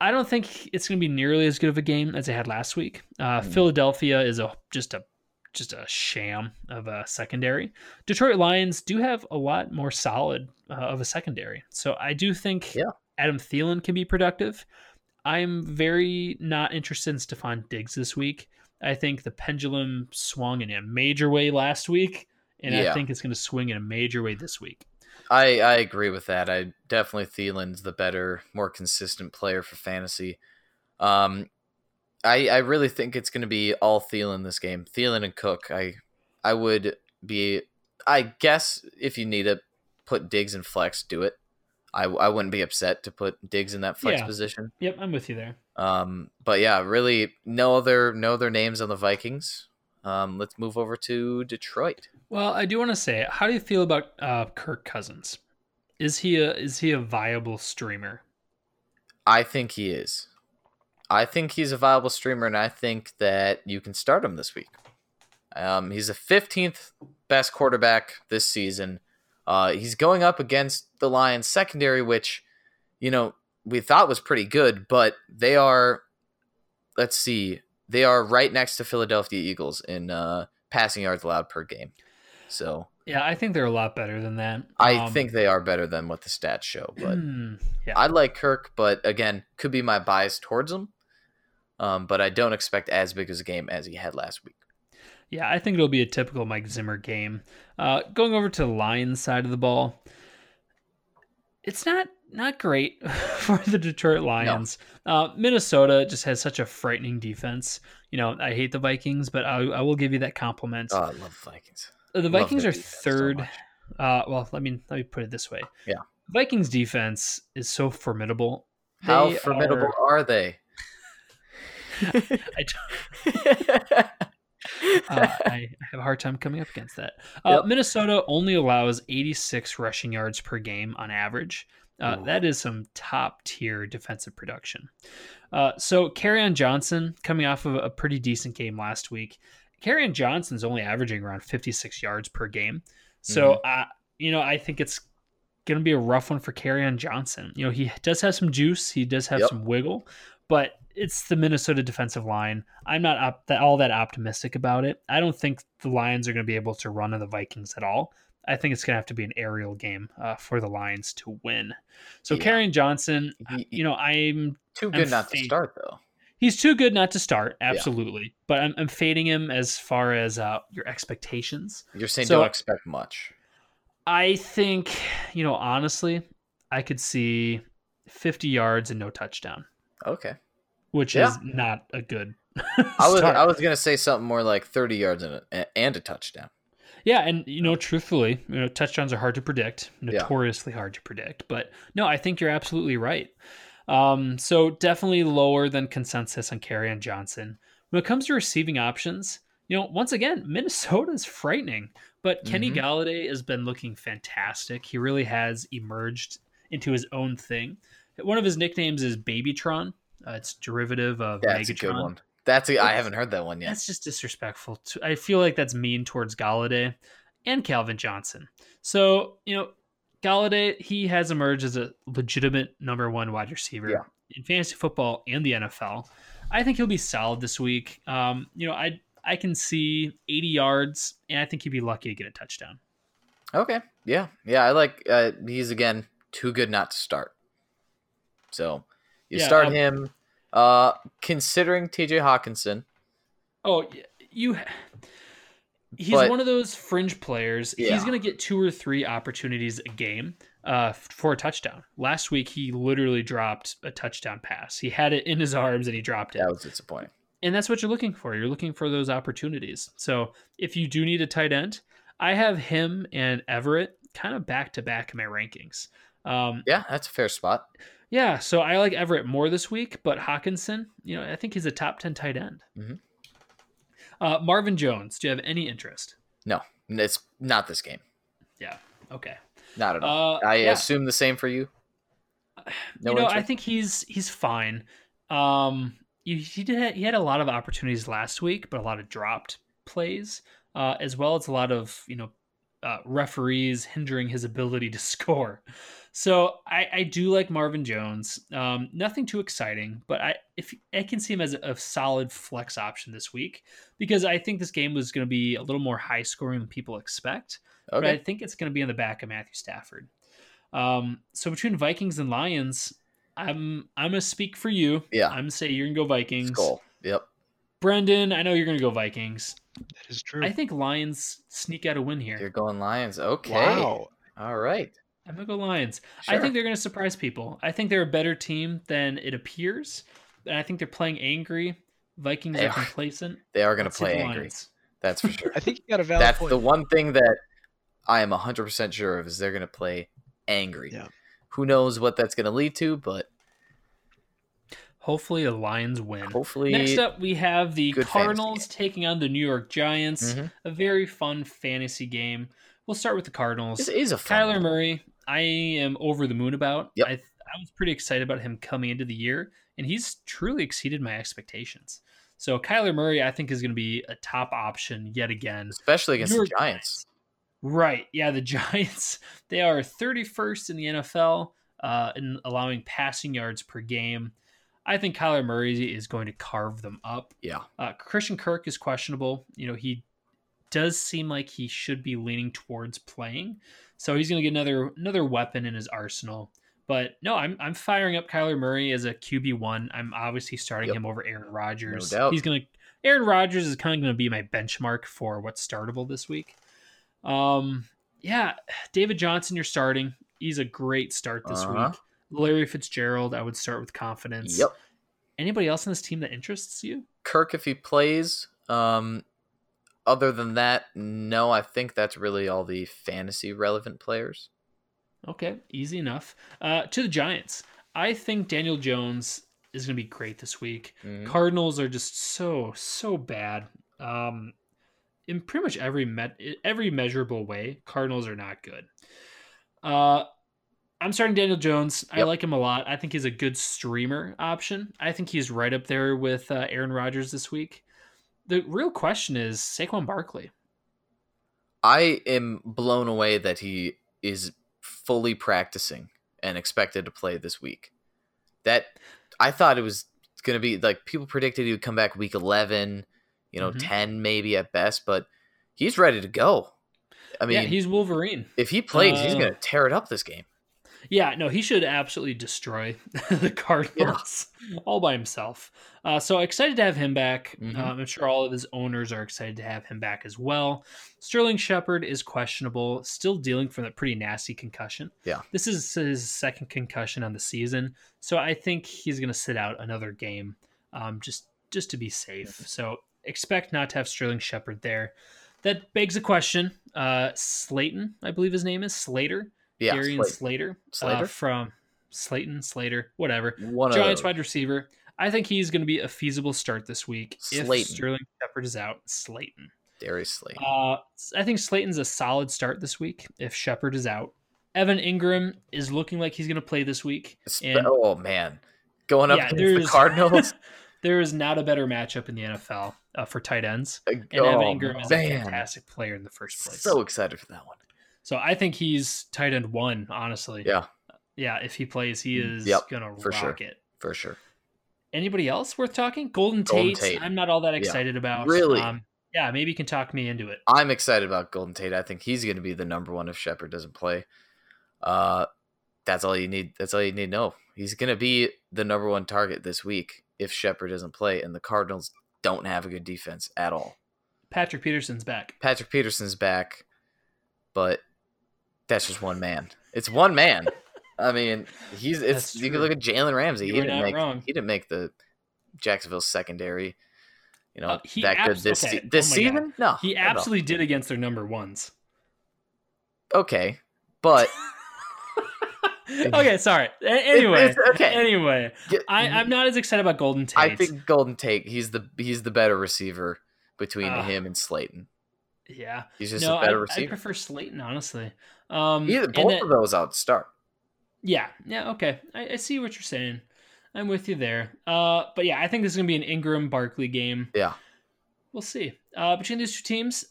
i don't think it's going to be nearly as good of a game as they had last week uh, Mm. philadelphia is a just a just a sham of a secondary. Detroit Lions do have a lot more solid uh, of a secondary. So I do think Yeah. Adam Thielen can be productive. I'm very not interested in Stefon Diggs this week. I think the pendulum swung in a major way last week, and I think it's going to swing in a major way this week. I, I agree with that. I definitely Thielen's the better, more consistent player for fantasy. Um, I I really think it's going to be all Thielen this game. Thielen and Cook. I I would be. I guess if you need to put Diggs and flex, do it. I, I wouldn't be upset to put Diggs in that flex Yeah. position. Yep, I'm with you there. Um, but yeah, really no other no other names on the Vikings. Um, let's move over to Detroit. Well, I do want to say, how do you feel about uh, Kirk Cousins? Is he a is he a viable streamer? I think he is. I think he's a viable streamer, and I think that you can start him this week. Um, he's the 15th best quarterback this season. Uh, he's going up against the Lions secondary, which, you know, we thought was pretty good, but they are, let's see, they are right next to Philadelphia Eagles in uh, passing yards allowed per game. So Yeah, I think they're a lot better than that. I Um, think they are better than what the stats show, but. hmm, yeah, I like Kirk, but again, could be my bias towards him. Um, but I don't expect as big as a game as he had last week. Yeah, I think it'll be a typical Mike Zimmer game. Uh, going over to the Lions side of the ball, it's not not great for the Detroit Lions. Uh, Minnesota just has such a frightening defense. You know, I hate the Vikings, but I, I will give you that compliment. Oh, I love Vikings. Uh, the Vikings are defense so third. Uh, well, let me let me put it this way. Yeah. Vikings defense is so formidable. How They formidable are- are, they? I, uh, I have a hard time coming up against that. Uh, Yep. Minnesota only allows 86 rushing yards per game on average. Uh, that is some top tier defensive production. Uh, so, on Johnson coming off of a pretty decent game last week. On Johnson's only averaging around 56 yards per game. So, uh, you know, I think it's going to be a rough one for on Johnson. You know, he does have some juice, he does have Yep. some wiggle, but it's the Minnesota defensive line. I'm not op- that, all that optimistic about it. I don't think the Lions are going to be able to run on the Vikings at all. I think it's going to have to be an aerial game uh, for the Lions to win. So, Yeah. Kerryon Johnson, He- you know, I'm Too I'm good not to start though. He's too good not to start, absolutely. But I'm, I'm fading him as far as uh, your expectations. You're saying So- don't expect much. I think, you know, honestly, I could see 50 yards and no touchdown, Okay. which Yeah. is not a good. I was. I was gonna say something more like 30 yards and a, and a touchdown. Yeah, and you know, truthfully, you know, touchdowns are hard to predict, Yeah. notoriously hard to predict. But no, I think you're absolutely right. Um, so definitely lower than consensus on Carry Johnson. When it comes to receiving options, you know, once again, Minnesota is frightening, but Kenny Mhm. Golladay has been looking fantastic. He really has emerged into his own thing. One of his nicknames is Babytron. Uh, it's derivative of That's Megatron. a good one. That's a, I haven't heard that one yet. That's just disrespectful. To, I feel like that's mean towards Golladay and Calvin Johnson. So, you know, Golladay, he has emerged as a legitimate number one wide receiver Yeah. in fantasy football and the NFL. I think he'll be solid this week. Um, you know, I I can see 80 yards, and I think he'd be lucky to get a touchdown. Okay. Yeah. Yeah. I like. Uh, he's again too good not to start. So you Yeah, start um, him. Uh, considering T.J. Hockenson. Oh, you. He's But- one of those fringe players. Yeah. He's going to get two or three opportunities a game uh, for a touchdown. Last week, he literally dropped a touchdown pass. He had it in his arms and he dropped it. That was disappointing. And that's what you're looking for. You're looking for those opportunities. So if you do need a tight end, I have him and Everett kind of back to back in my rankings. Um, Yeah, that's a fair spot. yeah, so I like Everett more this week, but Hockenson, you know, I think he's a top 10 tight end. Mhm. Uh, Marvin Jones, do you have any interest? No, it's not this game. Yeah. Okay. Not at all. Uh, I yeah. assume the same for you. No you know, I think he's he's fine. Um, he, he did he had a lot of opportunities last week, but a lot of dropped plays, uh, as well as a lot of you know uh, referees hindering his ability to score. So I, I do like Marvin Jones. Um, nothing too exciting, but I if I can see him as a, a solid flex option this week because I think this game was going to be a little more high scoring than people expect but I think it's going to be on the back of Matthew Stafford. Um, so between Vikings and Lions, I'm I'm gonna speak for you. Yeah. I'm gonna say you're gonna go Vikings. Skull. Yep. Brendan, I know you're gonna go Vikings. That is true. I think Lions sneak out a win here. You're going Lions. Okay. Wow. All right. I'm gonna go Lions. I think they're gonna surprise people. I think they're a better team than it appears, and I think they're playing angry. Vikings They are are. complacent. they are going to play angry. Lions. That's for sure. I think you got a valid That's point. the one thing that I am 100% sure of is they're going to play angry. Yeah. Who knows what that's going to lead to, but Hopefully, the Lions win. hopefully. Next up, we have the Cardinals taking on the New York Giants. Mhm. A very fun fantasy game. We'll start with the Cardinals. This is a fun Kyler one. Murray, I am over the moon about. Yep. I, I was pretty excited about him coming into the year, and he's truly exceeded my expectations. So Kyler Murray, I think, is going to be a top option yet again. especially against the York Giants. Right. Yeah, the Giants, they are 31st in the NFL uh, in allowing passing yards per game. I think Kyler Murray is going to carve them up. Yeah. Uh, Christian Kirk is questionable. You know, he does seem like he should be leaning towards playing, so he's going to get another another weapon in his arsenal. But no, I'm I'm firing up Kyler Murray as a QB one. I'm obviously starting Yep. him over Aaron Rodgers. doubt. He's going to Aaron Rodgers is kind of going to be my benchmark for what's startable this week. Um, yeah, David Johnson, you're starting. He's a great start this Uh-huh. week. Larry Fitzgerald, I would start with confidence. Yep. Anybody else on this team that interests you? Kirk, if he plays, um, other than that, no, I think that's really all the fantasy relevant players. Okay, easy enough. Uh, to the Giants, I think Daniel Jones is going to be great this week. Mhm. Cardinals are just so so bad. Um, in pretty much every met every measurable way, Cardinals are not good. Uh, I'm starting Daniel Jones. I like him a lot. I think he's a good streamer option. I think he's right up there with uh, Aaron Rodgers this week. The real question is Saquon Barkley. I am blown away that he is fully practicing and expected to play this week. That I thought it was going to be like people predicted he would come back week 11, you know, Mhm. 10 maybe at best, but he's ready to go. I mean, yeah, he's Wolverine. if he plays, he's uh, going to tear it up this game. Yeah, no, he should absolutely destroy the Cardinals all by himself. Uh, so excited to have him back. Mhm. Um, I'm sure all of his owners are excited to have him back as well. Sterling Shepard is questionable, still dealing from a pretty nasty concussion. Yeah. This is his second concussion on the season, so I think he's going to sit out another game, um, just just to be safe. So expect not to have Sterling Shepard there. That begs a question. Uh, Slayton, I believe his name is Slater. Yeah, Darian Slate. Slater, Slater? Uh, from Slayton Slater, whatever. one Giants wide receiver. I think he's going to be a feasible start this week if Sterling Shepard is out. Slayton. Darius Slate. Uh, I think Slayton's a solid start this week if Shepard is out. Evan Engram is looking like he's going to play this week. And- oh man, going up Yeah, against the Cardinals. there is not a better matchup in the NFL uh, for tight ends. and And Evan Engram is a fantastic player in the first place. So excited for that one. So I think he's tight end one, honestly. Yeah, Yeah, if he plays, he Mm, is yep, gonna for rock sure. it. for sure. Anybody else worth talking? Golden, Golden Tate. Tate. I'm not all that excited about. Really? Um, yeah, maybe you can talk me into it. I'm excited about Golden Tate. I think he's going to be the number one if Shepard doesn't play. Uh, that's all you need. That's all you need to know. He's going to be the number one target this week if Shepard doesn't play, and the Cardinals don't have a good defense at all. Patrick Peterson's back. Patrick Peterson's back, but that's just one man. It's one man. I mean, he's it's you can look at Jalen Ramsey. You he didn't not make wrong. he didn't make the Jacksonville secondary. You know Uh, he that good this okay, se- this oh my God. season. No, He not at all. absolutely did against their number ones. okay, but okay, sorry. Anyway, it's okay. Anyway, I, I'm not as excited about Golden Tate. I think Golden Tate. He's the he's the better receiver between Ah. him and Slayton. yeah. He's just No, a better I, I prefer Slayton, honestly. Um, Either both then- of those out start. Yeah, yeah, okay. I, I see what you're saying. I'm with you there. Uh, but yeah, I think this is gonna be an Engram Barkley game. Yeah. We'll see. Uh, between these two teams,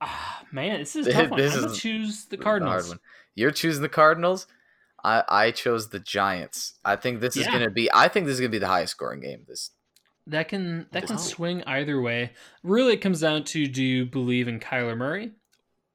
ah, man, this is a tough one. This I'm gonna is choose the Cardinals. one. You're choosing the Cardinals. I I chose the Giants. I think this is going to be. I think this is to be the highest scoring game. This That can that can swing either way. Really, it comes down to do you believe in Kyler Murray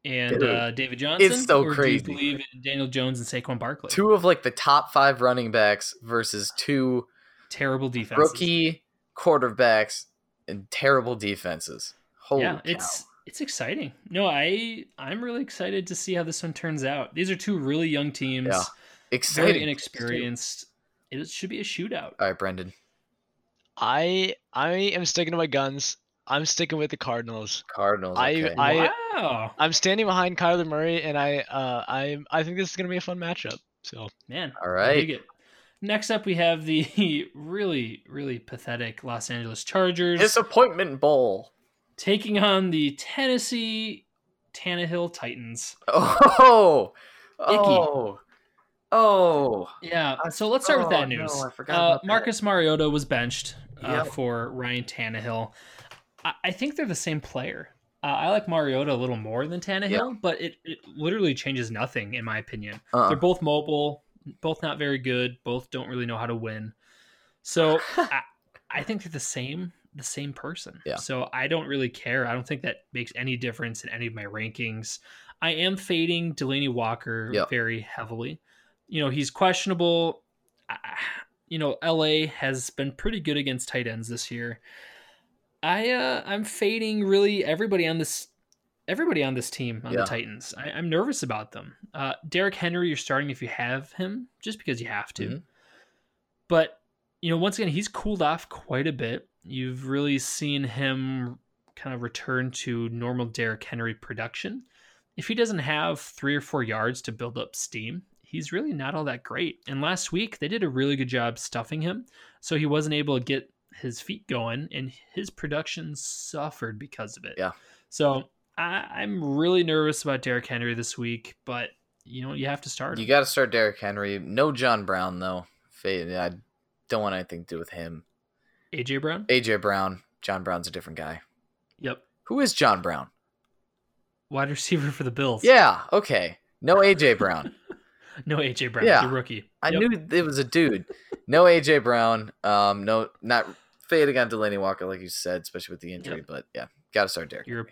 and Dude, uh, David Johnson, It's so or crazy. do you believe in Daniel Jones and Saquon Barkley? two of like the top five running backs versus two terrible defenses. rookie quarterbacks and terrible defenses. Holy yeah, cow. it's it's exciting. No, I I'm really excited to see how this one turns out. These are two really young teams, Yeah, very inexperienced. It should be a shootout. All right, Brendan. I I am sticking to my guns. I'm sticking with the Cardinals. Cardinals. I- Okay. I- wow, I'm standing behind Kyler Murray, and I uh I I think this is gonna be a fun matchup. So man, all right. Dig it. Next up, we have the really really pathetic Los Angeles Chargers. Disappointment Bowl. taking on the Tennessee Tannehill Titans. Oh. Oh. Oh. Yeah, so let's start with oh, that no, news. I forgot uh, about that. Marcus Mariota was benched uh, Yep. for Ryan Tannehill. I-, I think they're the same player. Uh, I like Mariota a little more than Tannehill, but it, it literally changes nothing in my opinion. Uh-uh. They're both mobile, both not very good, both don't really know how to win. So I, I think they're the same the same person. Yeah. So I don't really care. I don't think that makes any difference in any of my rankings. I am fading Delanie Walker Yep. very heavily. You know, he's questionable. I- You know, LA has been pretty good against tight ends this year. I uh I'm fading really everybody on this everybody on this team on Yeah. the Titans. I, I'm nervous about them. Uh Derrick Henry, you're starting if you have him, just because you have to. Mhm. But you know, once again, he's cooled off quite a bit. You've really seen him kind of return to normal Derrick Henry production. If he doesn't have three or four yards to build up steam, he's really not all that great. And last week, they did a really good job stuffing him, so he wasn't able to get his feet going, and his production suffered because of it. Yeah. So I, I'm really nervous about Derrick Henry this week, but you know you have to start. You got to start Derrick Henry. No John Brown though. I don't want anything to do with him. AJ Brown. AJ Brown. John Brown's a different guy. Yep. Who is John Brown? Wide receiver for the Bills. Yeah. Okay. No AJ Brown. No AJ Brown. Yeah. Rookie. I Yep. knew it was a dude. No AJ Brown. Um. No. Not fading on Delanie Walker like you said, especially with the injury. Yep. But yeah, got to start Derrick. You're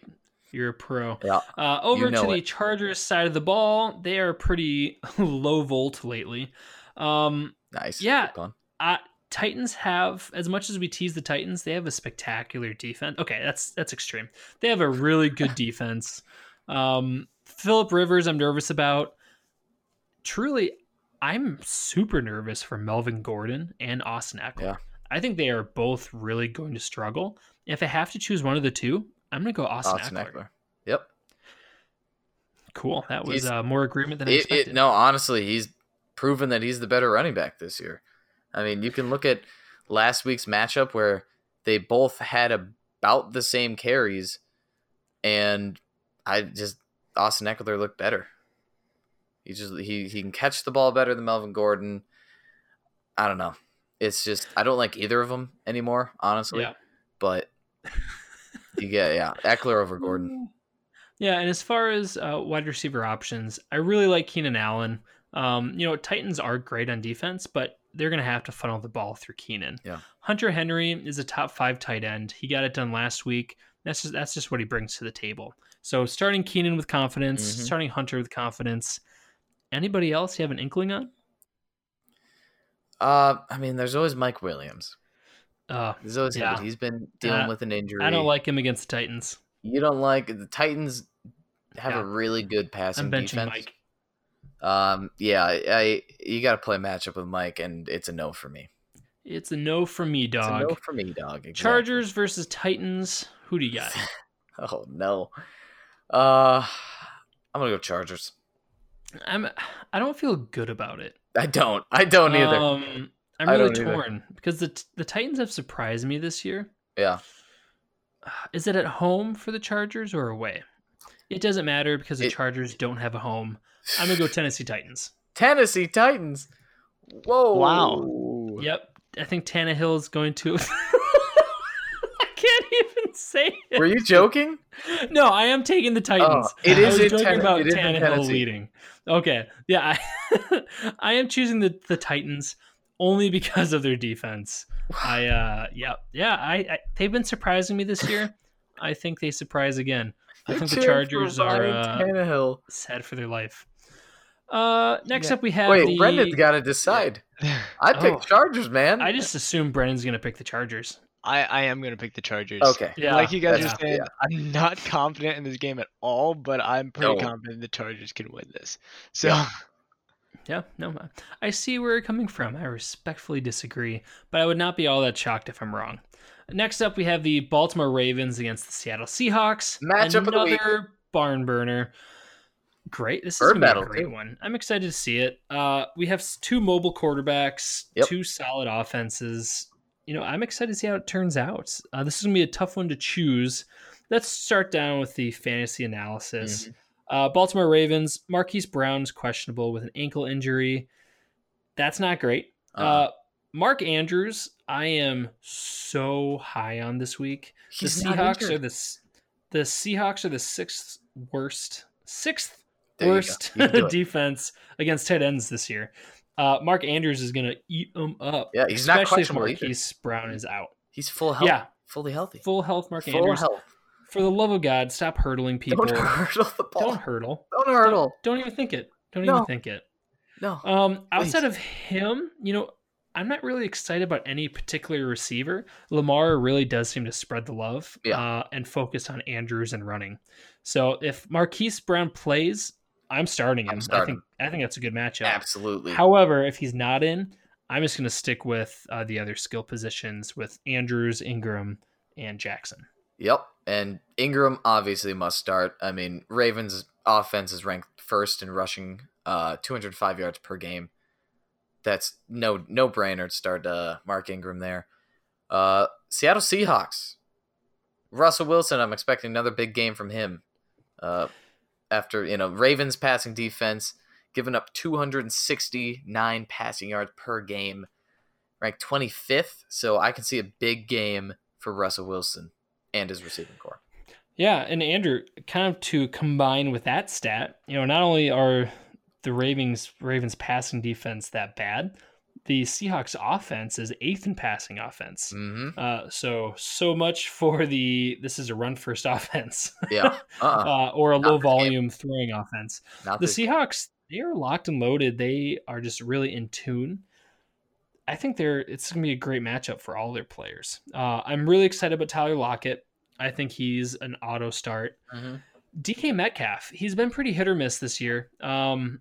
you're a pro. Yeah. Uh, over know to the it. Chargers side of the ball, they are pretty low volt lately. Um, Nice. Yeah. Uh, Titans have, as much as we tease the Titans, they have a spectacular defense. Okay, that's that's extreme. They have a really good defense. Um, Philip Rivers, I'm nervous about. Truly, I'm super nervous for Melvin Gordon and Austin Ekeler. Yeah. I think they are both really going to struggle. If I have to choose one of the two, I'm going to go Austin, Austin Ekeler. Ekeler. Yep. Cool. That was uh, more agreement than I It, expected. it, no, honestly, he's proven that he's the better running back this year. I mean, you can look at last week's matchup where they both had about the same carries, and I just Austin Ekeler looked better. He just he he can catch the ball better than Melvin Gordon. I don't know. It's just I don't like either of them anymore, honestly. Yeah. But you get yeah Ekeler over Gordon. Yeah, and as far as uh, wide receiver options, I really like Keenan Allen. Um, you know, Titans are great on defense, but they're going to have to funnel the ball through Keenan. Yeah. Hunter Henry is a top five tight end. He got it done last week. That's just that's just what he brings to the table. So starting Keenan with confidence, Mhm. starting Hunter with confidence. Anybody else you have an inkling on? Uh, I mean, there's always Mike Williams. Uh, There's always Yeah. he's been dealing with an injury. I don't like him against the Titans. You don't like the Titans have Yeah. a really good passing I'm benching defense. Mike. Um, yeah, I, you got to play matchup with Mike, and it's a no for me. It's a no from me, It's a dog. no for me, dog. Exactly. Chargers versus Titans. Who do you got? Oh no. Uh, I'm gonna go Chargers. I'm. I don't feel good about it. I don't. I don't either. Um, I'm really don't either. torn because the the Titans have surprised me this year. yeah. Is it at home for the Chargers or away? It doesn't matter because the It- Chargers don't have a home. I'm gonna go Tennessee Titans. Tennessee Titans. Whoa. Wow. Yep, I think Tannehill is going to. I can't even say it. Were you joking? No, I am taking the Titans. Oh, it I is was in joking Ten- about it is in Tannehill leading. Okay, yeah, I, I am choosing the the Titans only because of their defense. I uh, yeah, yeah, I, I they've been surprising me this year. I think they surprise again. I think the Cheering for Chargers are Ryan uh, Tannehill. sad for their life. Uh, next Yeah. up we have Wait, the. Brendan's got to decide. I picked Oh. Chargers, man. I just assume Brendan's gonna pick the Chargers. I, I am gonna pick the Chargers. okay. Yeah, like you guys that's- are saying, yeah. I'm not confident in this game at all, but I'm pretty No. confident the Chargers can win this. So Yeah. No, I see where you're coming from. I respectfully disagree, but I would not be all that shocked if I'm wrong. Next up, we have the Baltimore Ravens against the Seattle Seahawks. Matchup of the week. Another barn burner. Great. This is Bird gonna be a great too. one. I'm excited to see it. Uh, we have two mobile quarterbacks, Yep. two solid offenses. You know, I'm excited to see how it turns out. Uh, this is gonna be a tough one to choose. Let's start down with the fantasy analysis. Mm-hmm. Uh, Baltimore Ravens, Marquise Brown's questionable with an ankle injury. That's not great. uh Uh-uh. Mark Andrews, I am so high on this week. The He's not Seahawks are the the Seahawks are the sixth worst, sixth There worst You defense against tight ends this year. Uh, Mark Andrews is going to eat them up. Yeah, he's not especially if questionable either. Marquise Brown is out. He's full health. Yeah. fully healthy. Full health, Mark Full Andrews. health. For the love of God, stop hurtling people. Don't hurdle the ball. Don't hurdle. Don't hurdle. Don't even think it. Don't No. even think it. No. Um, outside Please. of him, you know, I'm not really excited about any particular receiver. Lamar really does seem to spread the love Yeah. uh, and focus on Andrews and running. So if Marquise Brown plays, I'm starting him. I'm I think I think that's a good matchup. Absolutely. However, if he's not in, I'm just going to stick with uh, the other skill positions with Andrews, Ingram, and Jackson. Yep. And Ingram obviously must start. I mean, Ravens offense is ranked first in rushing, uh, 205 yards per game. That's no no brainer to start uh, Mark Ingram there. Uh, Seattle Seahawks. Russell Wilson, I'm expecting another big game from him. Uh, after you know Ravens passing defense, giving up 269 passing yards per game, ranked 25th. So I can see a big game for Russell Wilson and his receiving corps. Yeah, and Andrew, kind of to combine with that stat, you know, not only are the Ravens Ravens passing defense that bad, the Seahawks offense is eighth in passing offense. Mm-hmm. Uh, so so much for the this is a run first offense. Yeah. Uh-uh. uh, or a Not low this game. volume throwing offense. Not The Seahawks, they are locked and loaded. They are just really in tune. I think they're it's gonna be a great matchup for all their players. Uh, I'm really excited about Tyler Lockett. I think he's an auto start. Mhm. DK Metcalf, he's been pretty hit or miss this year. Um,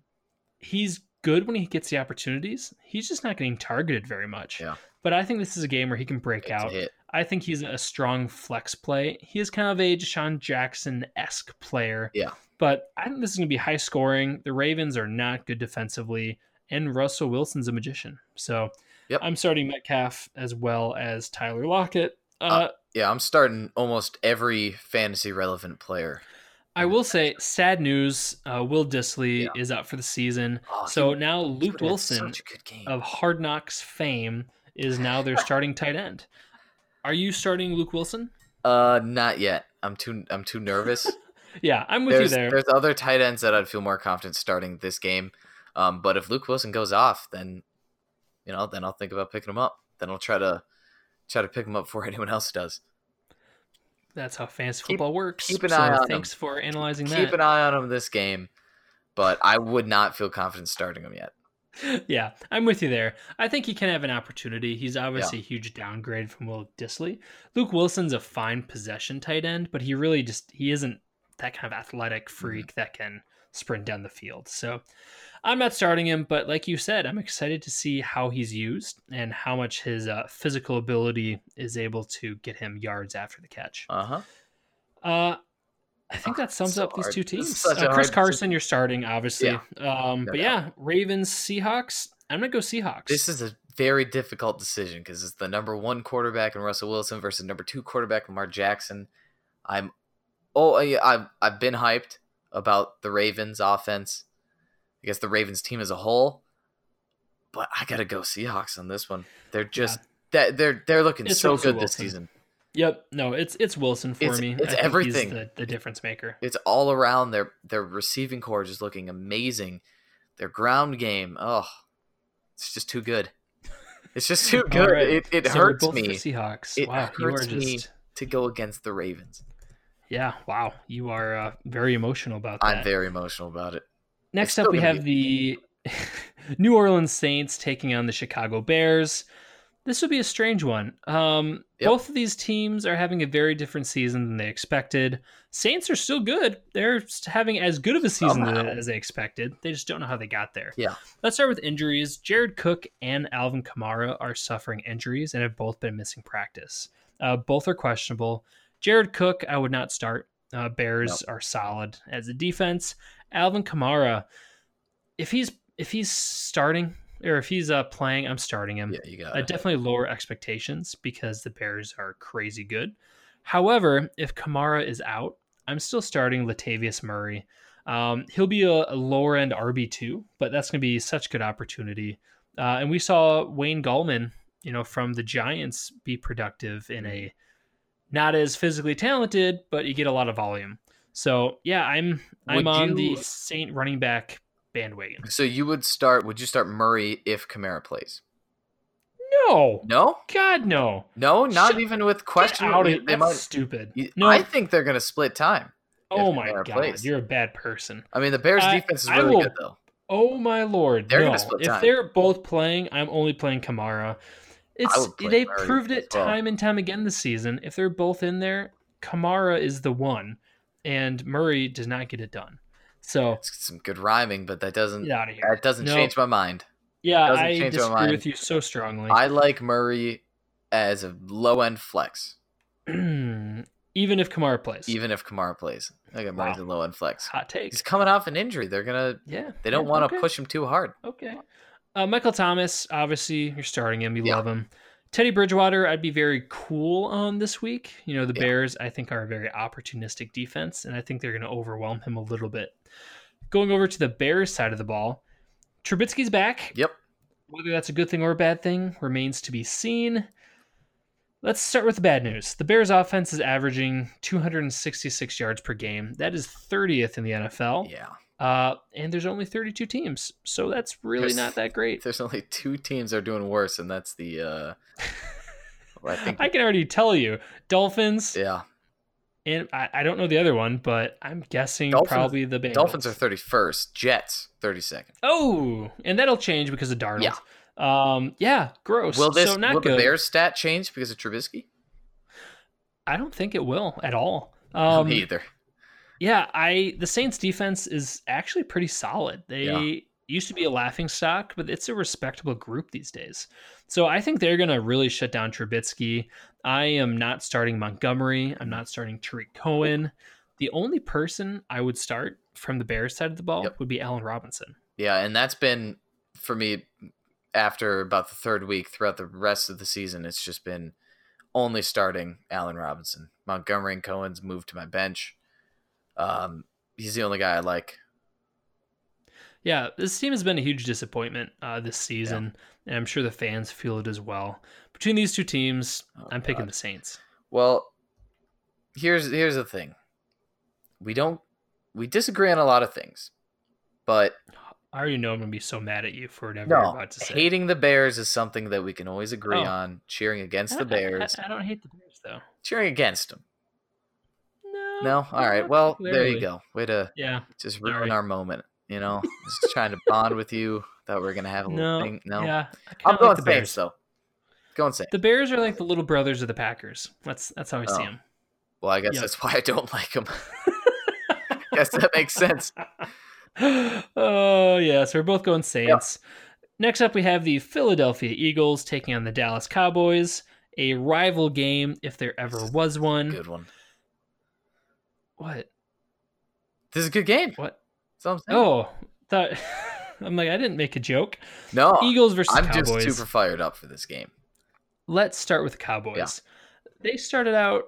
he's good when he gets the opportunities. He's just not getting targeted very much. Yeah. But I think this is a game where he can break It's out. I think he's a strong flex play. He is kind of a DeSean Jackson esque player. Yeah. But I think this is going to be high scoring. The Ravens are not good defensively, and Russell Wilson's a magician. So Yep. I'm starting Metcalf as well as Tyler Lockett. Uh, Yeah, I'm starting almost every fantasy relevant player. I will say, sad news. Uh, Will Dissly Yeah. is out for the season. Oh, so he- now Luke Wilson such a good game. of Hard Knocks fame is now their starting tight end. Are you starting Luke Wilson? Uh, not yet. I'm too I'm too nervous. Yeah, I'm with there's you there. there's other tight ends that I'd feel more confident starting this game. Um, but if Luke Wilson goes off, then you know, then I'll think about picking him up. Then I'll try to try to pick him up before anyone else does. That's how fantasy Keep- football works. keep an so eye on thanks for analyzing Keep that. an eye on him this game, but I would not feel confident starting him yet. yeah, I'm with you there. I think he can have an opportunity. He's obviously a huge downgrade from Will Dissly. Luke Wilson's a fine possession tight end, but he really just he isn't that kind of athletic Mm-hmm. freak that can sprint down the field. So I'm not starting him, but like you said, I'm excited to see how he's used and how much his uh, physical ability is able to get him yards after the catch. Uh huh. Uh, I think Ah, that sums so up these hard. two teams. Uh, Chris Carson, decision. you're starting, obviously. Um, but Yeah. yeah, Ravens, Seahawks. I'm gonna go Seahawks. This is a very difficult decision because it's the number one quarterback in Russell Wilson versus number two quarterback Lamar Jackson. I'm oh yeah, I've I've been hyped about the Ravens offense. I guess the Ravens team as a whole, but I gotta go Seahawks on this one. They're just that they're they're looking It's so good this Wilson. season. Yep. No, it's it's Wilson for It's- me. it's everything. He's the, the difference maker. It's all around. Their their receiving corps just looking amazing. Their ground game, oh, it's just too good. It's just too good. right. It it So hurts me Seahawks. It wow, hurts me. just to go against the Ravens. Yeah. Wow, you are uh, very emotional about that. I'm very emotional about it. Next up, we have the New Orleans Saints taking on the Chicago Bears. This would be a strange one. Um, Yep. Both of these teams are having a very different season than they expected. Saints are still good. They're having as good of a season Somehow. as they expected. They just don't know how they got there. Yeah. Let's start with injuries. Jared Cook and Alvin Kamara are suffering injuries and have both been missing practice. Uh, both are questionable. Jared Cook, I would not start. Uh, Bears are solid as a defense. Alvin Kamara, if he's if he's starting or if he's uh, playing, I'm starting him. Yeah, you got I definitely lower expectations because the Bears are crazy good. However, if Kamara is out, I'm still starting Latavius Murray. Um, he'll be a, a lower end RB two, but that's going to be such good opportunity. Uh, and we saw Wayne Gallman, you know, from the Giants be productive in a not as physically talented, but you get a lot of volume. So yeah, I'm I'm Would on the Saint running back bandwagon. So you would start? Would you start Murray if Kamara plays? No, No, God no. no, not Shut- even with question. out of That's might- stupid. No, I think they're going to split time. oh my Kamara god, plays. you're a bad person. I mean, the Bears' I- defense is really will- good though. Oh my lord, They're no! gonna split if they're both playing, I'm only playing Kamara. It's they Murray proved it well. time and time again this season. If they're both in there, Kamara is the one, and Murray does not get it done. So It's some good rhyming, but that doesn't get out of here. that doesn't No. change my mind. Yeah, I disagree with you so strongly. I like Murray as a low end flex. Even if Kamara plays. even if Kamara plays. I got Wow. Murray's low end flex. Hot take. He's coming off an injury. They're gonna. Yeah. They don't yeah, want okay. to push him too hard. Okay. Uh, Michael Thomas, obviously, you're starting him. You Yeah. love him. Teddy Bridgewater, I'd be very cool on this week. You know, the Yeah. Bears, I think, are a very opportunistic defense, and I think they're going to overwhelm him a little bit. Going over to the Bears side of the ball, Trubisky's back. Yep. Whether that's a good thing or a bad thing remains to be seen. Let's start with the bad news. The Bears offense is averaging 266 yards per game. That is 30th in the NFL. Yeah. Uh, and there's only 32 teams, so that's really There's- not that great. There's only two teams that are doing worse, and that's the. uh I think. I can already tell you, Dolphins, yeah. and I, I don't know the other one, but I'm guessing Dolphins- probably the Bengals. Dolphins are 31st. Jets 32nd. Oh, and that'll change because of Darnold. Yeah. Um, yeah, gross. Will this? so not will good. the Bears stat change because of Trubisky? I don't think it will at all. Um, Me either. Yeah, I the Saints defense is actually pretty solid. They Yeah. used to be a laughing stock, but it's a respectable group these days. So I think they're gonna really shut down Trubisky. I am not starting Montgomery. I'm not starting Tarik Cohen. The only person I would start from the Bears side of the ball Yep. would be Allen Robinson. Yeah, and that's been for me after about the third week throughout the rest of the season. It's just been only starting Allen Robinson. Montgomery and Cohen's moved to my bench. Um, he's the only guy I like. Yeah, this team has been a huge disappointment uh, this season, and I'm sure the fans feel it as well. Between these two teams, Oh, I'm picking God. the Saints. Well, here's here's the thing. We don't we disagree on a lot of things, but I already know I'm gonna be so mad at you for whatever you're about to say. hating the Bears is something that we can always agree Oh. on. Cheering against I- the I- Bears, I, I don't hate the Bears though. cheering against them. No. All right. Well, there you go. Way to Yeah. just Sorry. ruin our moment. You know, just trying to bond with you. Thought we were gonna have a little No. thing. No, Yeah. I'm going like the Bears. though. Going Saints. The Bears are like the little brothers of the Packers. That's that's how I see Oh. them. Well, I guess Yep. that's why I don't like them. guess that makes sense. oh yeah, so we're both going Saints. Next up, we have the Philadelphia Eagles taking on the Dallas Cowboys. A rival game, if there ever was one. Good one. What? This is a good game. What? That's all I'm saying. Oh, thought I'm like I didn't make a joke. no, Eagles versus I'm Cowboys. just super fired up for this game. Let's start with the Cowboys. They started out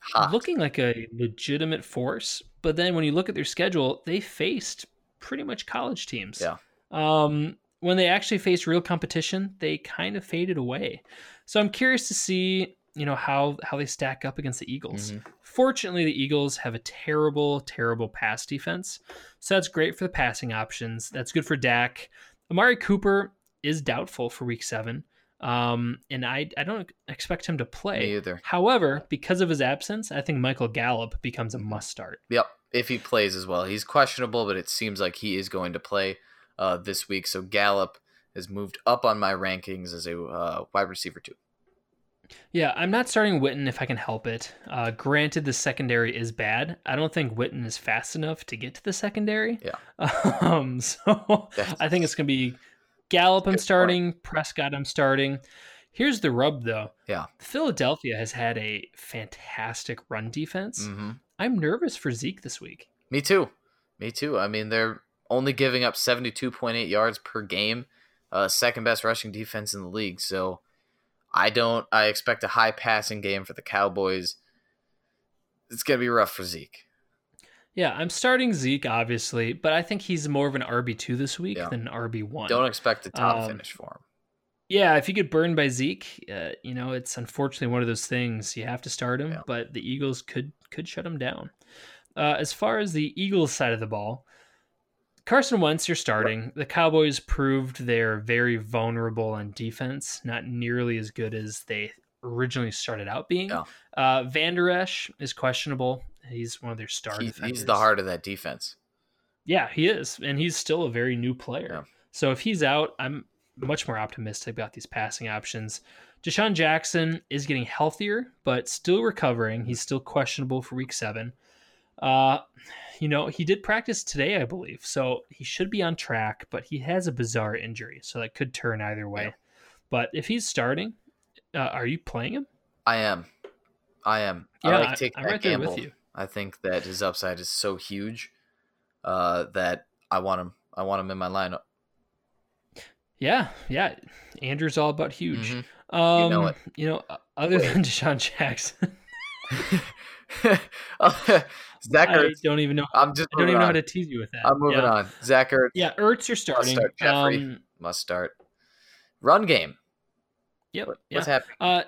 Hot. looking like a legitimate force, but then when you look at their schedule, they faced pretty much college teams. Yeah. Um, when they actually faced real competition, they kind of faded away. So I'm curious to see, you know, how how they stack up against the Eagles. Mhm. Fortunately, the Eagles have a terrible, terrible pass defense. So that's great for the passing options. That's good for Dak. Amari Cooper is doubtful for week seven. Um, and I, I don't expect him to play. Me either. However, because of his absence, I think Michael Gallup becomes a must start. Yep. If he plays as well, he's questionable, but it seems like he is going to play uh, this week. So Gallup has moved up on my rankings as a uh, wide receiver too. Yeah, I'm not starting Witten if I can help it. Uh, granted, the secondary is bad. I don't think Witten is fast enough to get to the secondary. Yeah. Um, so I think it's going to be Gallup I'm starting, Prescott I'm starting. Here's the rub though. Yeah. Philadelphia has had a fantastic run defense. hmm I'm nervous for Zeke this week. Me too. Me too. I mean, they're only giving up 72.8 yards per game, uh, second best rushing defense in the league. So I don't. I expect a high passing game for the Cowboys. It's gonna be rough for Zeke. Yeah, I'm starting Zeke obviously, but I think he's more of an RB2 this week Yeah. than an RB1. Don't expect a top Um, finish for him. Yeah, if you get burned by Zeke, uh, you know it's unfortunately one of those things you have to start him. Yeah. But the Eagles could could shut him down. Uh, as far as the Eagles side of the ball, Carson Wentz, you're starting. The Cowboys proved they're very vulnerable on defense, not nearly as good as they originally started out being. Yeah. Uh, Van Der Esch is questionable. He's one of their star He- he's the heart of that defense. Yeah, he is, and he's still a very new player. Yeah. So if he's out, I'm much more optimistic about these passing options. DeSean Jackson is getting healthier, but still recovering. He's still questionable for week seven. Uh, you know, he did practice today, I believe, so he should be on track. But he has a bizarre injury, so that could turn either way. Yeah. But if he's starting, uh, are you playing him? I am. I am. Yeah, I I like taking I'm that right there with you. I think that his upside is so huge uh, that I want him. I want him in my lineup. Yeah, yeah. Andrew's all about huge. Mhm. Um, know it. you know, other Wait. than DeSean Jackson, Zach I don't even know. I'm just. I don't even know how to tease you with that. I'm moving yeah. on. Zach Ertz Yeah, Ertz, you're starting. start Jeffery. Um, must start. Run game. yep. What- yeah. What's happening? Uh,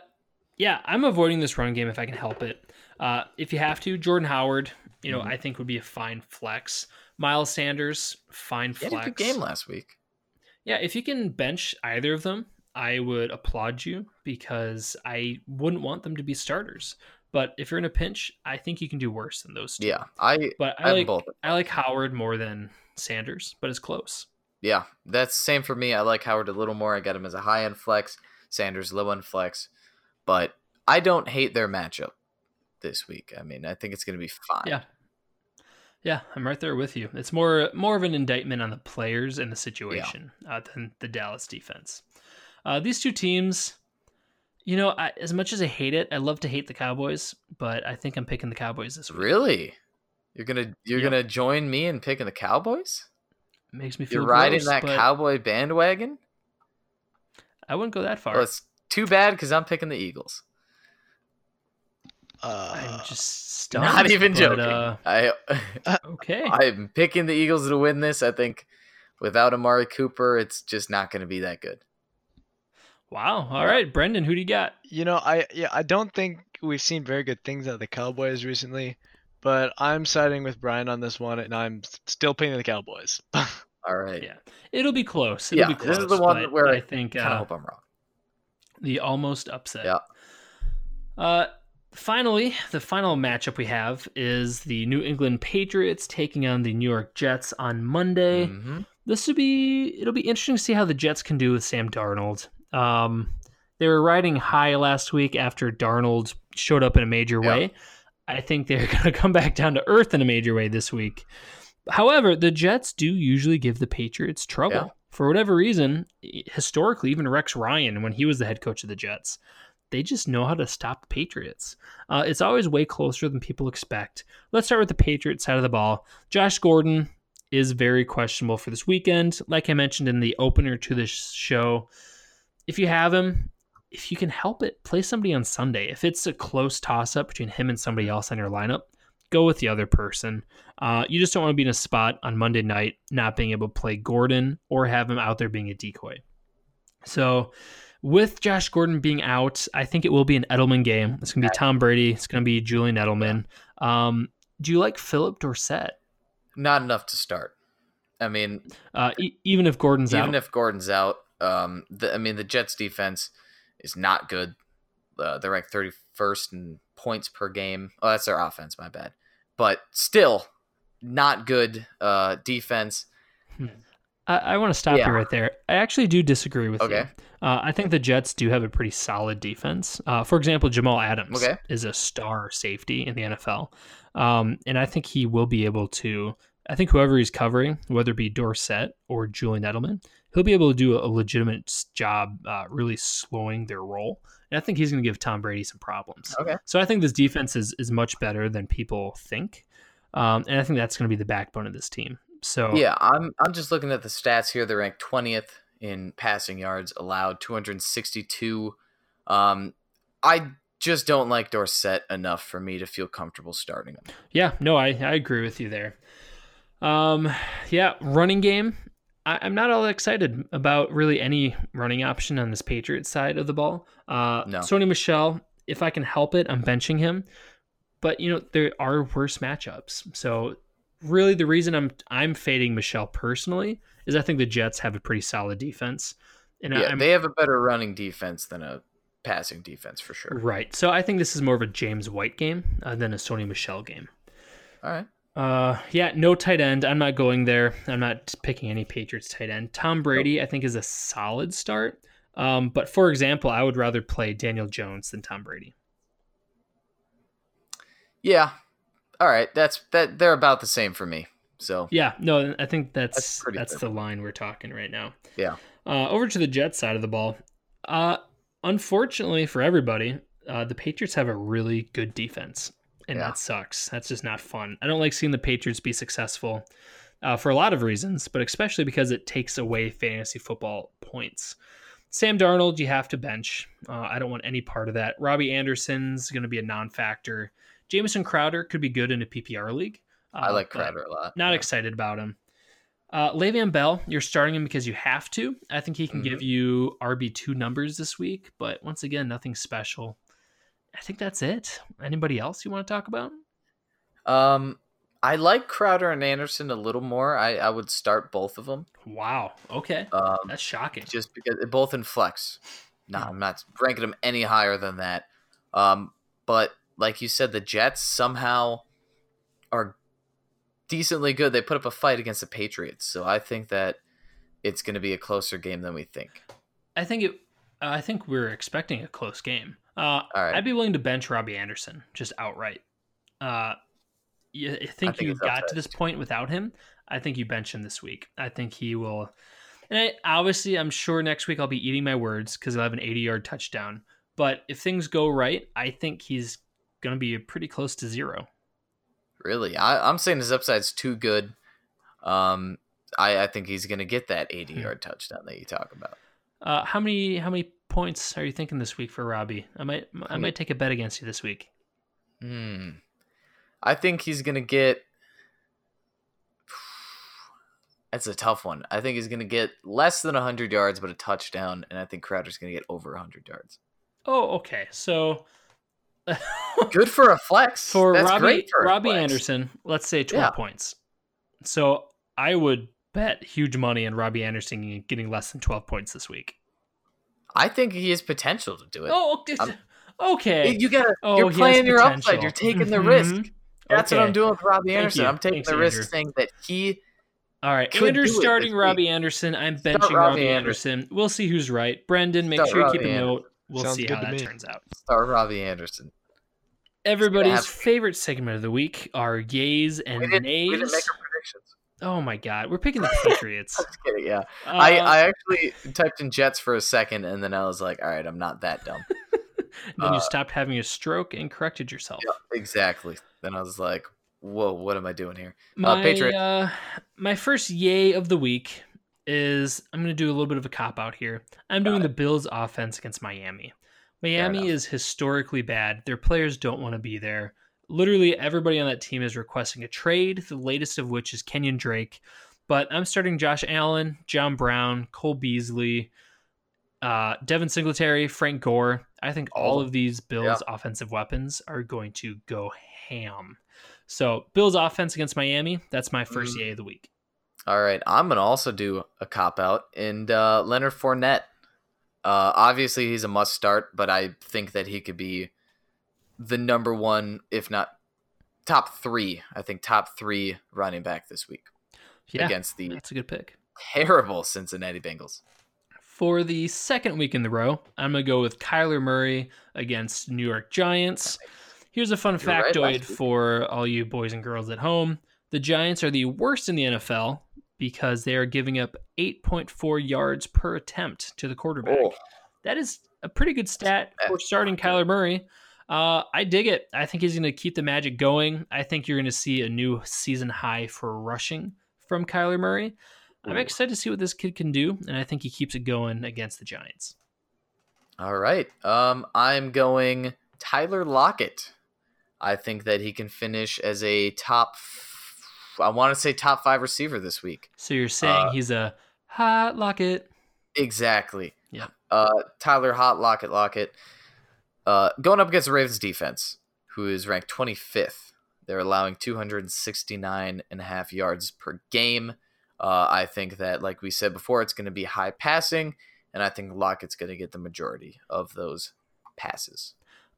yeah, I'm avoiding this run game if I can help it. Uh, if you have to, Jordan Howard, you know, Mhm. I think would be a fine flex. Miles Sanders, fine He had flex. a good game last week. Yeah, if you can bench either of them, I would applaud you because I wouldn't want them to be starters. But if you're in a pinch, I think you can do worse than those two. Yeah, I But I I like both. I like Howard more than Sanders, but it's close. Yeah, that's the same for me. I like Howard a little more. I got him as a high end flex. Sanders low end flex, but I don't hate their matchup this week. I mean, I think it's going to be fine. Yeah. Yeah, I'm right there with you. It's more more of an indictment on the players and the situation uh, than the Dallas defense. Uh, these two teams, you know, I, as much as I hate it, I love to hate the Cowboys, but I think I'm picking the Cowboys this week. Really, you're gonna you're Yep. gonna join me in picking the Cowboys? Makes me feel You're riding that but cowboy bandwagon? I wouldn't go that far. Well, it's too bad because I'm picking the Eagles. Uh, I'm just stunned. Not even but, joking. uh, I okay. I'm picking the Eagles to win this. I think without Amari Cooper, it's just not going to be that good. Wow. All right, Brendan, who do you got? you know, I yeah, I don't think we've seen very good things out of the Cowboys recently, but I'm siding with Brian on this one, and I'm still picking the Cowboys. All right. Yeah, it'll be close. It'll Yeah, be this is the one where I I think I uh, hope I'm wrong. the almost upset. Yeah. Uh, finally, the final matchup we have is the New England Patriots taking on the New York Jets on Monday. Mhm. This would be it'll be interesting to see how the Jets can do with Sam Darnold. Um, they were riding high last week after Darnold showed up in a major way. I think they're going to come back down to earth in a major way this week. However, the Jets do usually give the Patriots trouble. Yeah. For whatever reason, historically, even Rex Ryan, when he was the head coach of the Jets, they just know how to stop the Patriots. Uh, it's always way closer than people expect. Let's start with the Patriots side of the ball. Josh Gordon is very questionable for this weekend. Like I mentioned in the opener to this show, if you have him, if you can help it, play somebody on Sunday. If it's a close toss up between him and somebody else on your lineup, go with the other person. Uh, you just don't want to be in a spot on Monday night not being able to play Gordon or have him out there being a decoy. So, with Josh Gordon being out, I think it will be an Edelman game. It's going to be Tom Brady. It's going to be Julian Edelman. Um, do you like Phillip Dorsett? Not enough to start. I mean, Uh, e- even if Gordon's out even out, if Gordon's out, um, the, I mean, the Jets defense is not good. Uh, they're ranked 31st in points per game. Oh, that's their offense. My bad. But still, not good uh, defense. I, I want to stop Yeah. you right there. I actually do disagree with you. Okay. Uh, I think the Jets do have a pretty solid defense. Uh, for example, Jamal Adams Okay. is a star safety in the NFL. Um, and I think he will be able to, I think whoever he's covering, whether it be Dorsett or Julian Edelman, he'll be able to do a legitimate job uh, really slowing their roll. And I think he's going to give Tom Brady some problems. Okay. So I think this defense is, is much better than people think. Um, and I think that's going to be the backbone of this team. So Yeah, I'm I'm just looking at the stats here. They're ranked 20th in passing yards allowed, 262. Um, I just don't like Dorsett enough for me to feel comfortable starting him. Yeah, no, I, I agree with you there. Um, yeah, running game. I, I'm not all that excited about really any running option on this Patriots side of the ball. Uh, No. Sony Michel, if I can help it, I'm benching him. But you know there are worse matchups. So really, the reason I'm I'm fading Michel personally is I think the Jets have a pretty solid defense, and Yeah, I'm they have a better running defense than a passing defense for sure. right. So I think this is more of a James White game uh, than a Sony Michel game. All right. Uh, yeah, no tight end. I'm not going there. I'm not picking any Patriots tight end. Tom Brady, I think, is a solid start. Um, but for example, I would rather play Daniel Jones than Tom Brady. Yeah. All right. That's that. They're about the same for me. So Yeah, no, I think that's That's that's, the line we're talking right now. Yeah. Uh, over to the Jets side of the ball. Uh, unfortunately for everybody, Uh, the Patriots have a really good defense, and Yeah. that sucks. That's just not fun. I don't like seeing the Patriots be successful uh, for a lot of reasons, but especially because it takes away fantasy football points. Sam Darnold, you have to bench. Uh, I don't want any part of that. Robbie Anderson's going to be a non-factor. Jamison Crowder could be good in a PPR league. Uh, I like Crowder a lot. Not Yeah. excited about him. Uh, Le'Veon Bell, you're starting him because you have to. I think he can give you RB two numbers this week, but once again, nothing special. I think that's it. Anybody else you want to talk about? Um, I like Crowder and Anderson a little more. I, I would start both of them. Wow. Okay, Um, that's shocking. just because they're both in flex. No, I'm not ranking them any higher than that. Um, but like you said, the Jets somehow are decently good. They put up a fight against the Patriots, so I think that it's going to be a closer game than we think. I think it. I think we're expecting a close game. Uh, right. I'd be willing to bench Robbie Anderson just outright. Uh, you, I think, think you got to this point without him. I think you bench him this week. I think he will. And I, obviously, I'm sure next week I'll be eating my words because I'll have an 80 yard touchdown. But if things go right, I think he's going to be pretty close to zero. Really, I, I'm saying his upside's too good. Um, I, I think he's going to get that 80 Hmm. yard touchdown that you talk about. Uh, how many how many points are you thinking this week for Robbie? I might I might take a bet against you this week. Hmm. I think he's going to get. That's a tough one. I think he's going to get less than 100 yards, but a touchdown. And I think Crowder's going to get over 100 yards. Oh, okay. So Good for a flex. for That's Robbie for Robbie flex. Anderson, let's say 12 Yeah. points. So I would bet huge money on Robbie Anderson getting less than 12 points this week. I think he has potential to do it. Oh, okay. I'm- okay. You gotta, Oh, you're playing your upside. You're taking the Mhm. risk. That's what I'm doing with Robbie Thank Anderson. you. I'm taking Thanks, the risk Andrew. saying that he All right, could Andrew's do starting this Robbie week. Anderson. I'm benching Robbie, Robbie Anderson. We'll see who's right. Brendan, make Start sure you keep a Anderson. note. We'll Sounds see how to that me. turns out. start Robbie Anderson. Everybody's favorite segment of the week are yays and We nays. we didn't make our predictions. Oh my god, we're picking the Patriots. Kidding. Yeah. Uh, I, I actually typed in Jets for a second, and then I was like, all right, I'm not that dumb. then you uh, stopped having a stroke and corrected yourself. exactly. Then I was like, whoa, what am I doing here? My Patriots. uh, my first yay of the week is I'm going to do a little bit of a cop out here. I'm doing the Bills offense against Miami. Miami is historically bad. Their players don't want to be there. Literally everybody on that team is requesting a trade, the latest of which is Kenyon Drake. But I'm starting Josh Allen, John Brown, Cole Beasley, uh, Devin Singletary, Frank Gore. I think all of these Bills offensive weapons are going to go ham. So Bills offense against Miami. That's my first Mm. yay of the week. All right, I'm gonna also do a cop out and uh, Leonard Fournette. Uh, obviously, he's a must start, but I think that he could be the number one, if not top three. I think top three running back this week Yeah, against the that's a good pick. terrible Cincinnati Bengals. For the second week in the row, I'm going to go with Kyler Murray against New York Giants. Here's a fun You were right factoid week. for all you boys and girls at home. The Giants are the worst in the NFL because they are giving up 8.4 yards per attempt to the quarterback. Oh, That is a pretty good stat for starting. Kyler Murray. Uh, I dig it. I think he's going to keep the magic going. I think you're going to see a new season high for rushing from Kyler Murray. I'm excited to see what this kid can do, and I think he keeps it going against the Giants. All right. Um, I'm going Tyler Lockett. I think that he can finish as a top. I want to say top five receiver this week. So you're saying Uh, he's a hot Lockett? Exactly. Yeah. Uh, Tyler Hot Lockett Lockett. Uh, going up against the Ravens defense, who is ranked 25th. They're allowing 269 and a half yards per game. Uh, I think that, like we said before, it's going to be high passing, and I think Lockett's going to get the majority of those passes.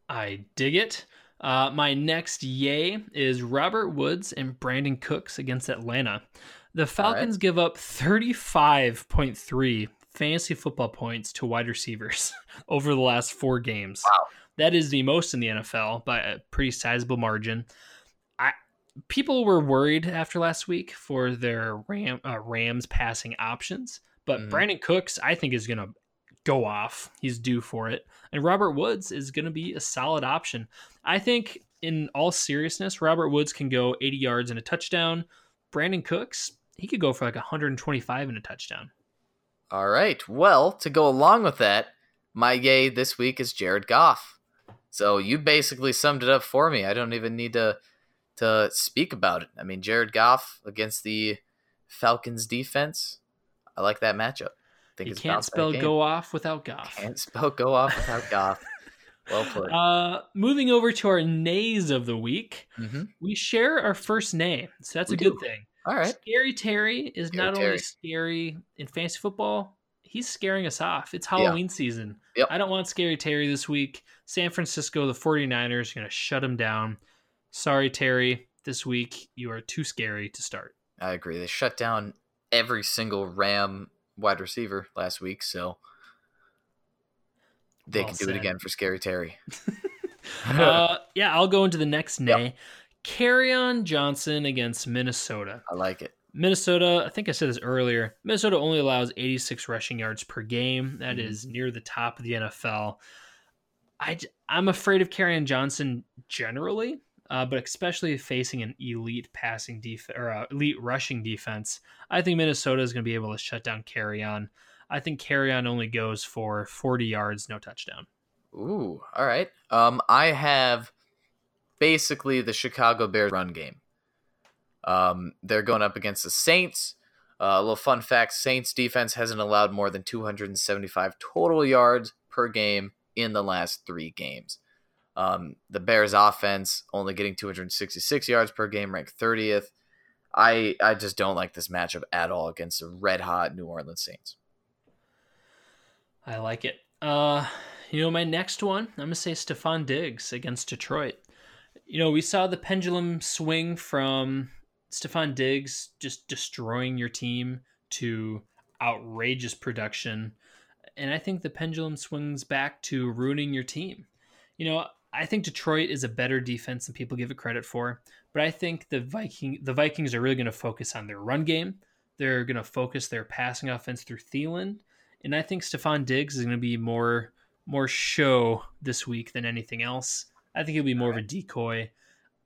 I dig it. Uh, my next yay is Robert Woods and Brandin Cooks against Atlanta. The Falcons give up 35.3 fantasy football points to wide receivers over the last four games. Wow. That is the most in the NFL by a pretty sizable margin. I people were worried after last week for their Ram, uh, Rams passing options, but Mhm. Brandin Cooks I think is going to go off. He's due for it. And Robert Woods is going to be a solid option. I think, in all seriousness, Robert Woods can go 80 yards and a touchdown. Brandin Cooks, he could go for like 125 and a touchdown. All right. Well, to go along with that, my yay this week is Jared Goff. So you basically summed it up for me. I don't even need to to speak about it. I mean, Jared Goff against the Falcons defense. I like that matchup. I think You it's can't spell go off without Goff. Can't spell go off without Goff. Well put. Uh, moving over to our nays of the week, hmm we share our first name, so that's We a good thing. All right. Scary Terry is Scary not only scary in fantasy football, he's scaring us off. It's Halloween season. Yep. I don't want Scary Terry this week. San Francisco, the 49ers, are going to shut him down. Sorry, Terry. This week, you are too scary to start. I agree. They shut down every single Ram wide receiver last week, so they Well can do said. it again for Scary Terry. uh, yeah, I'll go into the next Yep. nay. Kerryon Johnson against Minnesota. I like it. Minnesota, I think I said this earlier. Minnesota only allows 86 rushing yards per game. That Mhm. is near the top of the NFL. I, am afraid of Kerryon Johnson generally, uh, but especially facing an elite passing defense or uh, elite rushing defense. I think Minnesota is going to be able to shut down Kerryon. I think Kerryon only goes for 40 yards, no touchdown. Ooh, all right. Um, I have basically the Chicago Bears run game. Um, they're going up against the Saints. Uh, a little fun fact: Saints defense hasn't allowed more than 275 total yards per game in the last three games. Um, the Bears offense only getting 266 yards per game, ranked 30th. I I just don't like this matchup at all against the red hot New Orleans Saints. I like it. Uh, you know, my next one, I'm gonna say Stefon Diggs against Detroit. You know, we saw the pendulum swing from Stefon Diggs just destroying your team to outrageous production, and I think the pendulum swings back to ruining your team. You know, I think Detroit is a better defense than people give it credit for, but I think the Viking the Vikings are really going to focus on their run game. They're going to focus their passing offense through Thielen, and I think Stefon Diggs is going to be more more show this week than anything else. I think he'll be more of a decoy.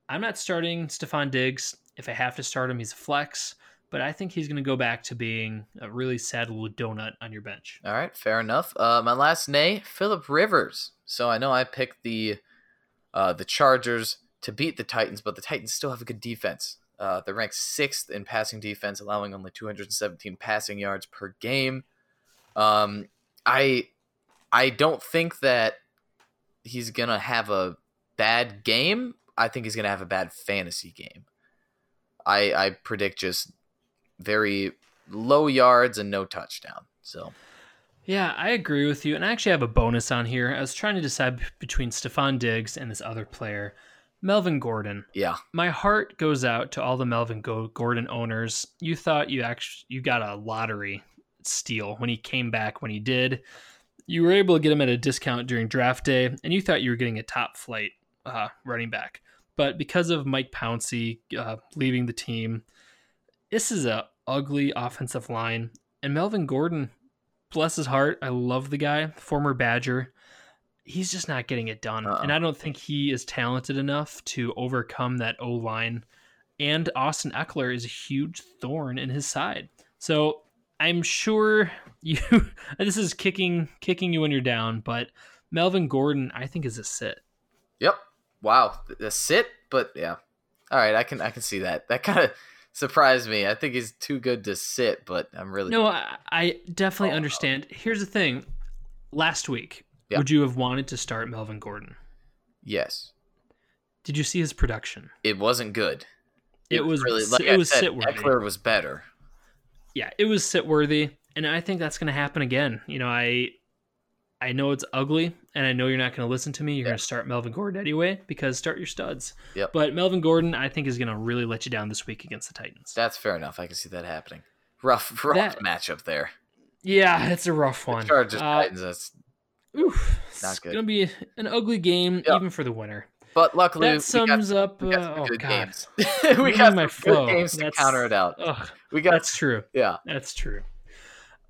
I'm not starting Stefon Diggs. If I have to start him, he's a flex, but I think he's going to go back to being a really sad little donut on your bench. All right, fair enough. Uh, my last nay, Philip Rivers. So I know I picked the uh, the Chargers to beat the Titans, but the Titans still have a good defense. Uh, they're ranked sixth in passing defense, allowing only 217 passing yards per game. Um, I I don't think that he's gonna have a bad game. I think he's gonna have a bad fantasy game. I I predict just very low yards and no touchdown. So Yeah, I agree with you. And I actually have a bonus on here. I was trying to decide between Stefon Diggs and this other player, Melvin Gordon. yeah, My heart goes out to all the Melvin Go- Gordon owners. You thought you actually you got a lottery steal when he came back when he did. You were able to get him at a discount during draft day, and you thought you were getting a top flight uh, running back. But because of Mike Pouncey uh, leaving the team, this is a ugly offensive line. And Melvin Gordon, bless his heart, I love the guy, former Badger. He's just not getting it done. Uh-uh. And I don't think he is talented enough to overcome that O line. And Austin Ekeler is a huge thorn in his side. So I'm sure you this is kicking kicking you when you're down, but Melvin Gordon, I think, is a sit. Yep. Wow. The sit, but yeah. All right, I can I can see that. That kind of surprised me. I think he's too good to sit, but I'm really No, I, I definitely Oh. understand. Here's the thing. Last week, Yeah. would you have wanted to start Melvin Gordon? yes. Did you see his production? It wasn't good. It was really like it I was said, sit worthy. Ekeler was better. Yeah, it was sit worthy, and I think that's going to happen again. You know, I I know it's ugly, and I know you're not going to listen to me. You're Yeah. going to start Melvin Gordon anyway because start your studs. Yep. But Melvin Gordon, I think, is going to really let you down this week against the Titans. That's fair enough. I can see that happening. Rough, rough That- matchup there. yeah, it's a rough The one. Chargers Uh, Titans. That's, oof, it's good. going to be an ugly game, Yep. even for the winner. but luckily That got, sums up. we got uh, oh God. games. We got my good flow. games to That's- counter it out. Ugh, We got that's true. yeah. That's true.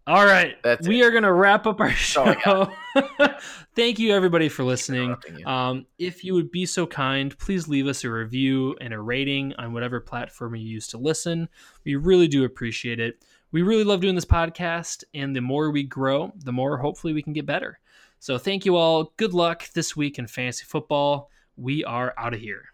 All right. That's we are going to wrap up our That's all I show. Thank you, everybody, for listening. Um, if you would be so kind, please leave us a review and a rating on whatever platform you use to listen. We really do appreciate it. We really love doing this podcast, and the more we grow, the more hopefully we can get better. So, thank you all. Good luck this week in fantasy football. We are out of here.